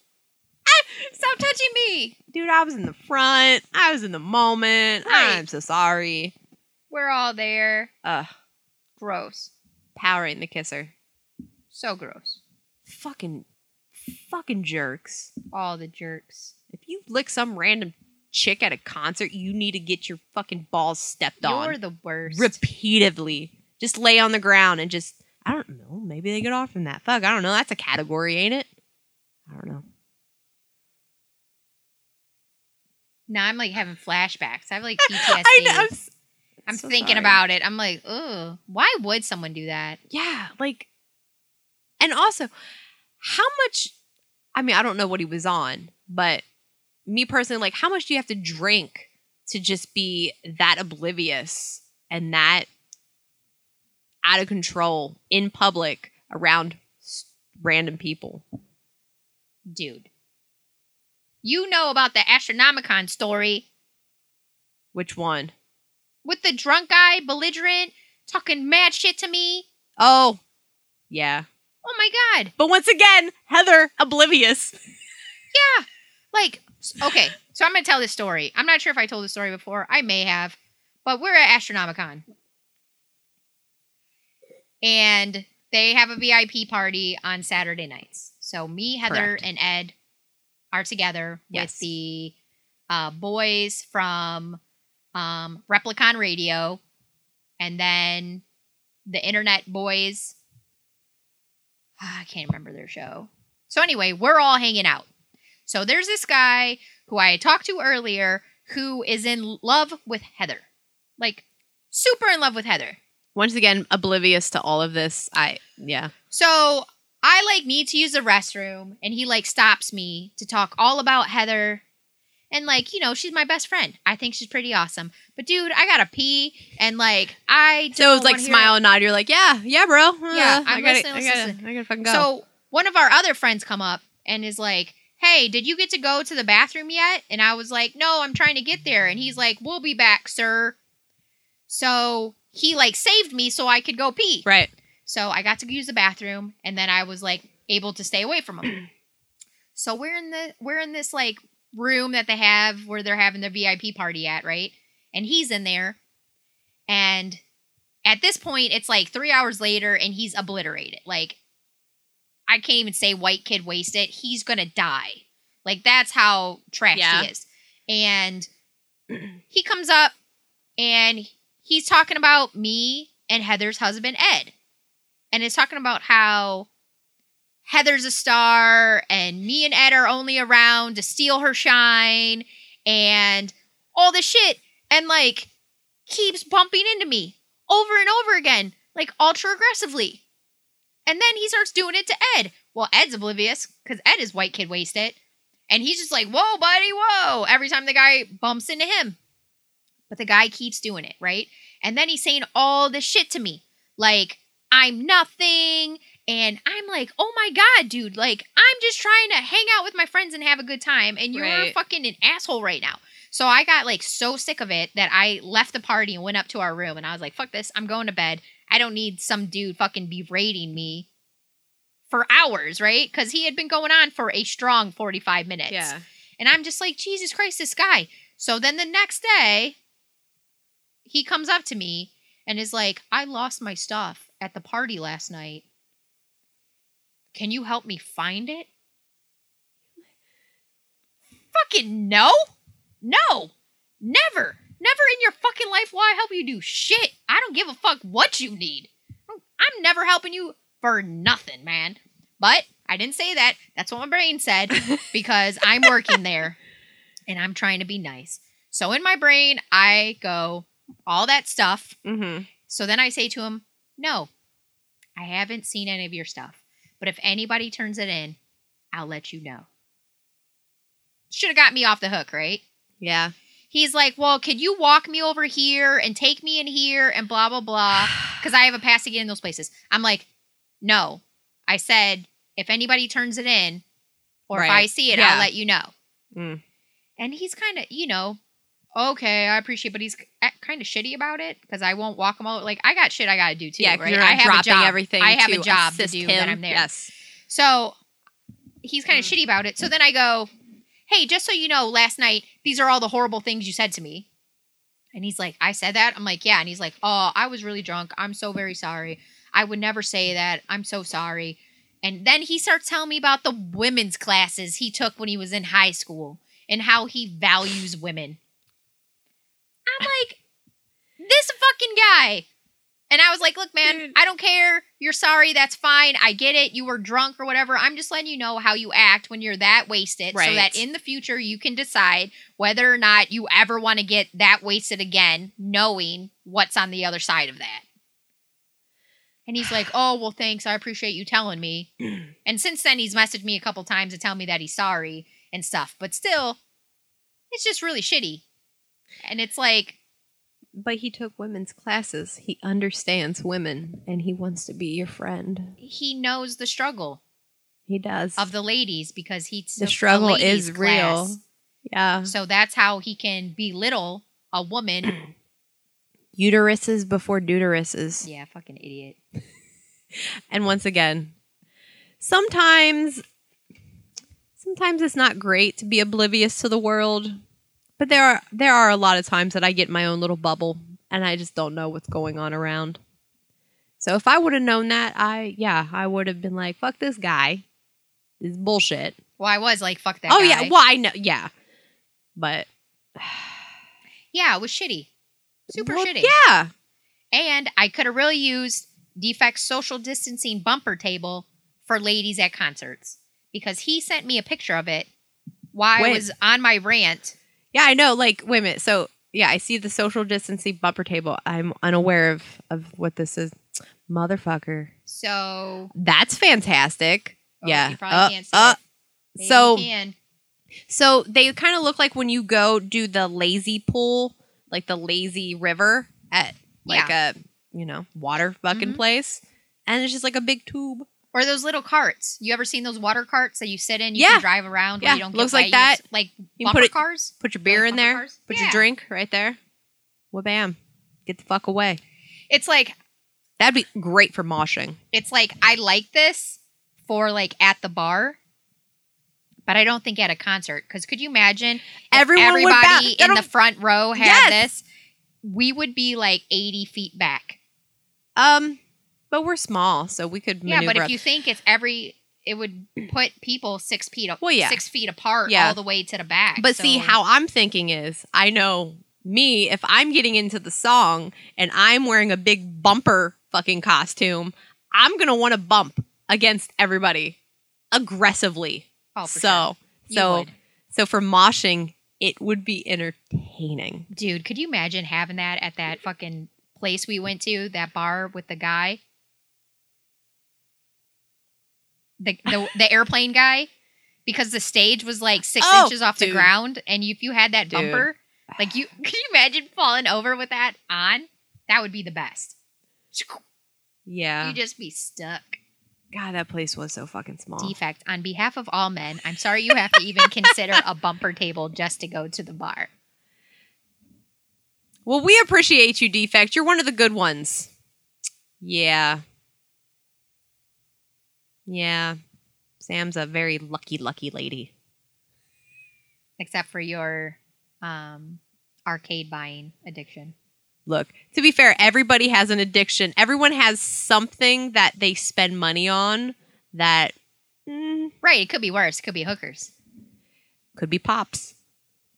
ah, stop touching me." Dude, I was in the front. I was in the moment. Right. I'm so sorry. We're all there. Ugh, Gross. Power in the kisser. So gross. Fucking, fucking jerks. All the jerks. If you lick some random chick at a concert, you need to get your fucking balls stepped on You're the worst. repeatedly. Just lay on the ground and just I don't know. Maybe they get off from that. Fuck, I don't know. That's a category, ain't it? I don't know. now I'm like having flashbacks. I have like PTSD. I know. I'm, s- I'm so thinking sorry. about it. I'm like, ugh, why would someone do that? Yeah, like, and also, how much? I mean, I don't know what he was on, but me personally, like, how much do you have to drink to just be that oblivious and that out of control in public around random people? Dude. You know about the Astronomicon story Which one? with the drunk guy, belligerent, talking mad shit to me. Oh, yeah. Oh my god. But once again, Heather, oblivious. Yeah. Like, okay, so I'm going to tell this story. I'm not sure if I told this story before. I may have. But we're at Astronomicon. And they have a VIP party on Saturday nights. So me, Heather, Correct. and Ed are together Yes. with the uh, boys from um, Replicon Radio and then the Internet Boys. I can't remember their show. So anyway, we're all hanging out. So there's this guy who I talked to earlier who is in love with Heather. Like super in love with Heather. Once again, oblivious to all of this. I, yeah. So I like need to use the restroom and he like stops me to talk all about Heather And like, you know, she's my best friend. I think she's pretty awesome. But dude, I gotta pee, and like, I So it was like smile and nod. You're like, yeah, yeah, bro. Yeah, Uh, I'm I gotta, listening, I gotta, listening. I gotta fucking go. So one of our other friends come up and is like, "Hey, did you get to go to the bathroom yet?" And I was like, "No, I'm trying to get there." And he's like, "We'll be back, sir." So he like saved me so I could go pee. right. So I got to use the bathroom, and then I was like able to stay away from him. so we're in the we're in this like room that they have where they're having the VIP party at, right? And he's in there, and at this point, it's like three hours later, and he's obliterated. Like I can't even say white kid wasted. He's gonna die. Like that's how trash Yeah. he is. And he comes up, and he's talking about me and Heather's husband Ed and it's talking about how Heather's a star and me and Ed are only around to steal her shine and all this shit and like keeps bumping into me over and over again, like ultra aggressively. And then he starts doing it to Ed. Well, Ed's oblivious because Ed is white kid wasted. And he's just like, whoa, buddy, whoa, every time the guy bumps into him. But the guy keeps doing it, right? And then he's saying all this shit to me. Like, I'm nothing. And I'm like, oh my God, dude. Like, I'm just trying to hang out with my friends and have a good time. And you're Right. fucking an asshole right now. So I got like so sick of it that I left the party and went up to our room and I was like, fuck this. I'm going to bed. I don't need some dude fucking berating me for hours, right? Because he had been going on for a strong 45 minutes. Yeah. And I'm just like, Jesus Christ, this guy. So then the next day, he comes up to me and is like, I lost my stuff at the party last night. Can you help me find it? Fucking no. No. Never. Never in your fucking life will I help you do shit. I don't give a fuck what you need. I'm never helping you for nothing, man. But I didn't say that. That's what my brain said because I'm working there and I'm trying to be nice. So in my brain, I go, all that stuff. Mm-hmm. So then I say to him, No, I haven't seen any of your stuff. But if anybody turns it in, I'll let you know. Should have got me off the hook, right? Yeah. He's like, Well, could you walk me over here and take me in here and blah, blah, blah? Because I have a pass to get in those places. I'm like, No. I said, If anybody turns it in, or if I see it, Yeah. I'll let you know. Mm. And he's kind of, you know, okay, I appreciate, but he's kind of shitty about it because I won't walk him out. Like I got shit I got to do too. Yeah. right? I have a job. everything. I have to a job to do him. that I'm there. Yes. So he's kind of Mm. shitty about it. So then I go, hey, just so you know, last night these are all the horrible things you said to me. And he's like, I said that. I'm like, yeah. And he's like, oh, I was really drunk. I'm so very sorry. I would never say that. I'm so sorry. And then he starts telling me about the women's classes he took when he was in high school and how he values women. I'm like, this fucking guy. And I was like, look, man, I don't care. You're sorry. That's fine. I get it. You were drunk or whatever. I'm just letting you know how you act when you're that wasted so that in the future you can decide whether or not you ever want to get that wasted again, knowing what's on the other side of that. And he's like, oh, well, thanks. I appreciate you telling me. and since then, he's messaged me a couple times to tell me that he's sorry and stuff. But still, it's just really shitty. And it's like, But he took women's classes. He understands women and he wants to be your friend. he knows the struggle He does. of the ladies because he the struggle is class. real. Yeah. So that's how he can belittle a woman. Uteruses before deuteruses. yeah, fucking idiot. And once again, sometimes sometimes it's not great to be oblivious to the world, but there are there are a lot of times that I get in my own little bubble and I just don't know what's going on around. So if I would have known that, I yeah, I would have been like, fuck this guy. This is bullshit. Well, I was like, fuck that. oh guy. yeah, well I know yeah. But yeah, it was shitty, super well, shitty. Yeah. And I could have really used Defect's social distancing bumper table for ladies at concerts because he sent me a picture of it while I was on my rant. Yeah, I know. Like, wait a minute. So, yeah, I see the social distancing bumper table. I'm unaware of of what this is. Motherfucker. So That's fantastic. oh, yeah. you probably Uh, can't see uh, it. So can. So they kind of look like when you go do the lazy pool, like the lazy river at like a you know water fucking Mhm. place, and it's just like a big tube. Or those little carts. You ever seen those water carts that you sit in? You Yeah. can drive around. Yeah, you don't get looks like wet, that. just- like You bumper put it- cars. Put your beer Like in there. cars? Put Yeah. your drink right there. Well, bam, get the fuck away. It's like That'd be great for moshing. it's like I like this for like at the bar, but I don't think at a concert. Because could you imagine if Everyone everybody in the front row had Yes. this? We would be like eighty feet back. Um, but we're small, so we could Yeah, but if up- you think it's every, it would put people six feet, Well, yeah. six feet apart Yeah. all the way to the back. But see, how I'm thinking is, I know me, if I'm getting into the song and I'm wearing a big bumper fucking costume, I'm going to want to bump against everybody aggressively. Oh, for so, sure. So, would. so for moshing, it would be entertaining. dude, could you imagine having that at that fucking place we went to, that bar with the guy, the the, the airplane guy, because the stage was like six Oh, inches off the ground, and if you had that Dude. bumper, like you, could you imagine falling over with that on? That would be the best. Yeah. You'd just be stuck. God, that place was so fucking small. Defect. On behalf of all men, I'm sorry you have to even consider a bumper table just to go to the bar. Well, we appreciate you, Defect. You're one of the good ones. Yeah. Yeah. Sam's a very lucky, lucky lady. Except for your um, arcade buying addiction. Look, to be fair, everybody has an addiction. Everyone has something that they spend money on that mm, Right. It could be worse. It could be hookers. could be pops,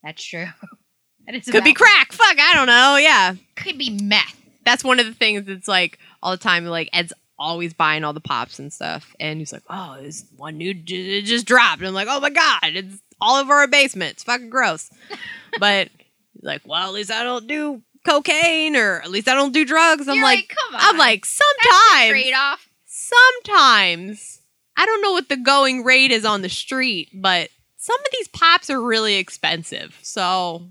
That's true. that is could be crack. Fuck, I don't know. Yeah. Could be meth. That's one of the things that's like all the time. Like Ed's always buying all the pops and stuff, and he's like, "Oh, this one new j- it just dropped." And I'm like, "Oh my god, it's all over our basement. It's fucking gross." but he's like, "Well, at least I don't do cocaine, or at least I don't do drugs." I'm You're like, come on. I'm like, sometimes, trade off. sometimes I don't know what the going rate is on the street, but some of these pops are really expensive. So,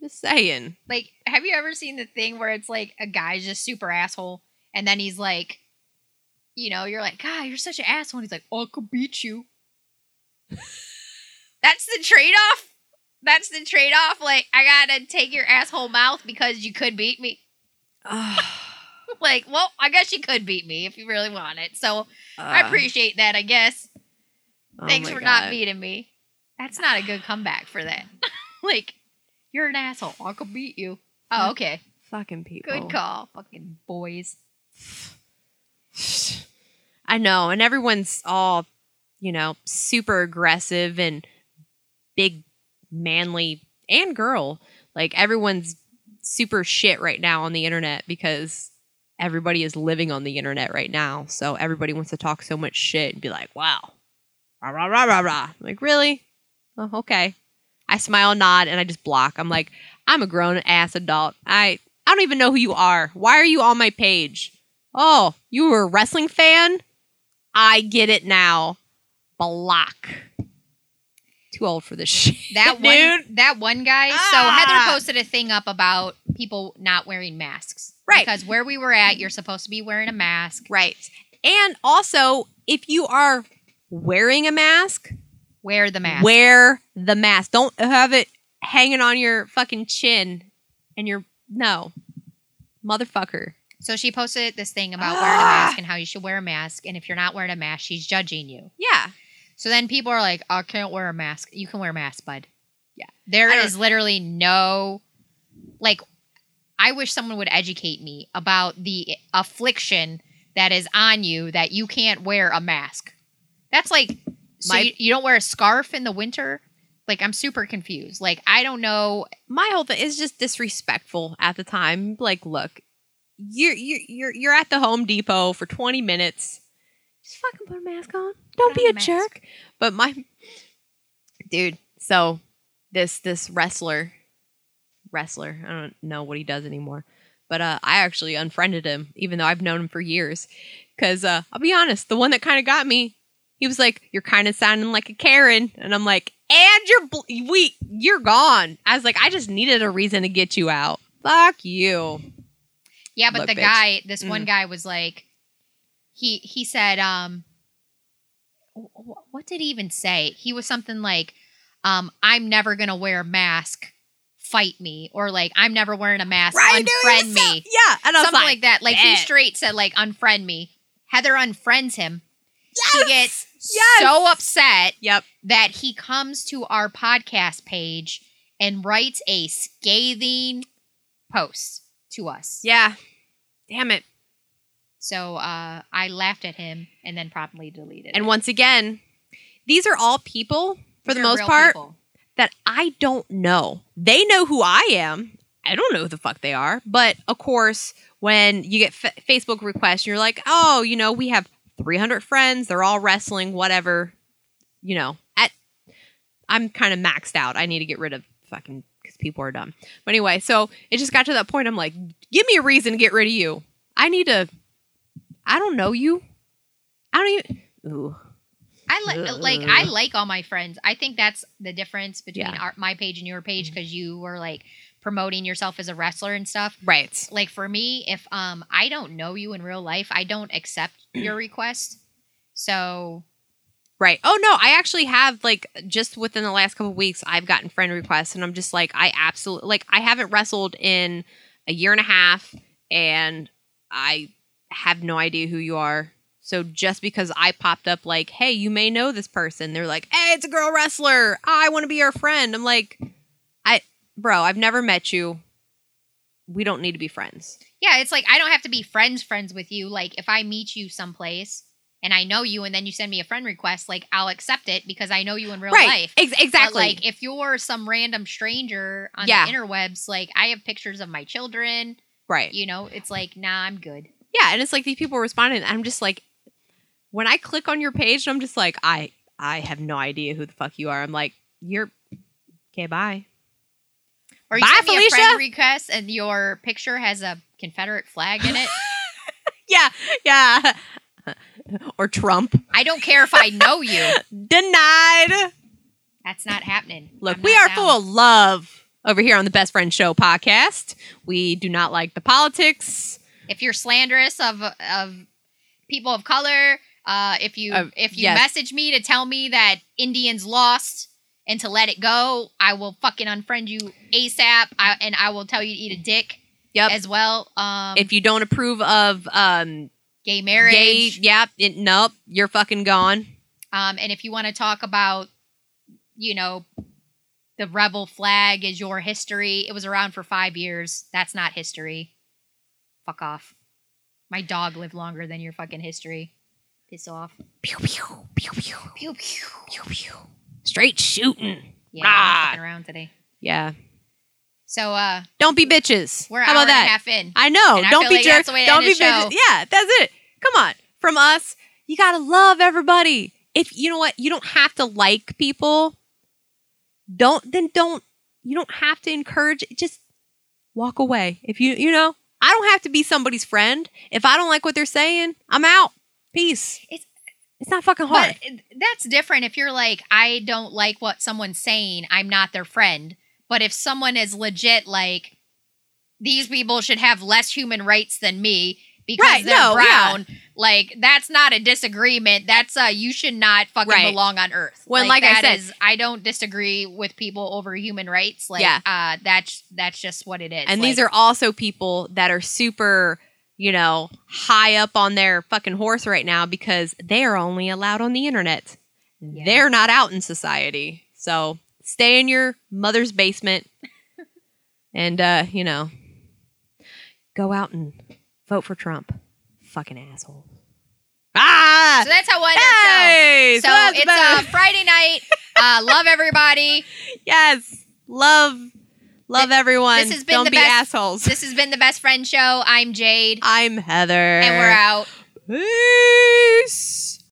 just saying. Like, have you ever seen the thing where it's like a guy's just super asshole, and then he's like, you know, you're like, God, you're such an asshole. And he's like, Oh, I could beat you. That's the trade off. That's the trade off. Like, I gotta take your asshole mouth because you could beat me. like, well, I guess you could beat me if you really want it. So I Uh, appreciate that, I guess. oh Thanks for God. not beating me. That's not a good comeback for that. like, you're an asshole. I could beat you. Oh, okay. Fucking people. Good call. Fucking boys. I know, and everyone's all, you know, super aggressive and big, manly, and girl. Like everyone's super shit right now on the internet because everybody is living on the internet right now. So everybody wants to talk so much shit and be like, "Wow, rah rah rah rah rah." Like really? Oh, okay. I smile, nod, and I just block. I'm like, I'm a grown ass adult. I I don't even know who you are. Why are you on my page? Oh, you were a wrestling fan? I get it now. Block. Too old for this shit. That one, dude. that one guy. So Ah. Heather posted a thing up about people not wearing masks. Right. Because where we were at, you're supposed to be wearing a mask. Right. And also, if you are wearing a mask, Wear the mask. wear the mask. Don't have it hanging on your fucking chin and your no. Motherfucker. So she posted this thing about wearing a mask and how you should wear a mask. And if you're not wearing a mask, she's judging you. Yeah. So then people are like, I can't wear a mask. You can wear a mask, bud. Yeah. There is literally no, like, I wish someone would educate me about the affliction that is on you that you can't wear a mask. That's like, so My- you, you don't wear a scarf in the winter? Like, I'm super confused. Like, I don't know. my whole thing is just disrespectful at the time. Like, look, you're you're you're you're at the Home Depot for 20 minutes. Just fucking put a mask on. Don't Put be a jerk. But my dude, so this this wrestler wrestler, I don't know what he does anymore. But uh, I actually unfriended him, even though I've known him for years. Because uh, I'll be honest, the one that kind of got me He was like, "You're kind of sounding like a Karen," and I'm like, "And you're bl- we you're gone." I was like, "I just needed a reason to get you out." Fuck you. Yeah, but Look, the bitch. guy, this one Mm. guy was like, he he said, um, wh- wh- what did he even say? He was something like, um, I'm never gonna wear a mask. Fight me, or like I'm never wearing a mask. unfriend me, Yeah, and I was something like, like, that. Like he straight said, like unfriend me. Heather unfriends him. yes! He gets Yes! so upset Yep. that he comes to our podcast page and writes a scathing post to us. Yeah. Damn it. So uh, I laughed at him and then promptly deleted And it. once again, these are all people for the most part people. that I don't know. They know who I am. I don't know who the fuck they are. But of course, when you get f- Facebook requests, you're like, oh, you know, we have 300 friends. They're all wrestling, whatever. You know, at I'm kind of maxed out. I need to get rid of fucking because people are dumb. But anyway, so it just got to that point. I'm like, give me a reason to get rid of you. I need to. I don't know you. I don't even. Ooh. I like like I like all my friends. I think that's the difference between Yeah. our, my page and your page because you were like promoting yourself as a wrestler and stuff. Right. Like for me, if um I don't know you in real life, I don't accept your request. So Right. Oh no, I actually have like just within the last couple weeks I've gotten friend requests and I'm just like I absolutely like I haven't wrestled in a year and a half and I have no idea who you are. So just because I popped up like, "Hey, you may know this person." They're like, "Hey, it's a girl wrestler. I want to be your friend." I'm like, "I bro, I've never met you. We don't need to be friends." yeah, it's like I don't have to be friends friends with you. Like if I meet you someplace and I know you and then you send me a friend request, like I'll accept it because I know you in real life. Ex- But, exactly. like if you're some random stranger on Yeah. the interwebs, like I have pictures of my children, right. you know, it's like, nah, I'm good. Yeah, and it's like these people responding. I'm just like, when I click on your page, I'm just like, I I have no idea who the fuck you are. I'm like, you're okay. Bye. Or you Bye, send me a friend request and your picture has a Confederate flag in it. Yeah, yeah. or Trump I don't care if I know you. denied. That's not happening. Look, I'm we are down. full of love over here on the Best Friend Show podcast. We do not like the politics. If you're slanderous of of people of color, uh, if you Uh, if you yes. message me to tell me that Indians lost and to let it go, I will fucking unfriend you ASAP. I, and I will tell you to eat a dick Yep. as well. Um, if you don't approve of um gay marriage. gay, yep, it, nope, you're fucking gone. Um, and if you want to talk about, you know, the rebel flag is your history, it was around for five years. That's not history. Fuck off. My dog lived longer than your fucking history. Piss off. Pew pew pew pew Pew pew. pew pew. Straight shooting. Yeah, fucking around today. Yeah. So uh Don't be bitches. we're How about that? half in. I know. And Don't feel be like jerks. that's the way to Don't be bitches. Yeah, that's it. Come on. From us, you gotta love everybody. If you know what, you don't have to like people. Don't then don't you don't have to encourage just walk away. If you you know, I don't have to be somebody's friend. If I don't like what they're saying, I'm out. Peace. It's- it's not fucking hard. But that's different if you're like, I don't like what someone's saying, I'm not their friend. But if someone is legit like, these people should have less human rights than me because Right, they're no, yeah. brown, like that's not a disagreement. That's uh you should not fucking Right. belong on earth. When, like I that said- is- I don't disagree with people over human rights. Like Yeah. uh that's that's just what it is. and Like, these are also people that are super, you know, high up on their fucking horse right now because they are only allowed on the internet. Yeah. They're not out in society. So stay in your mother's basement and, uh, you know, go out and vote for Trump. Fucking asshole. Ah! so that's how we'll end our show. Hey! So that's it's better. uh, Friday night. Uh, love everybody. yes. Love, love everyone. this has been Don't the be best- assholes. This has been the Best Friend Show. I'm Jade, I'm Heather. and we're out. Peace.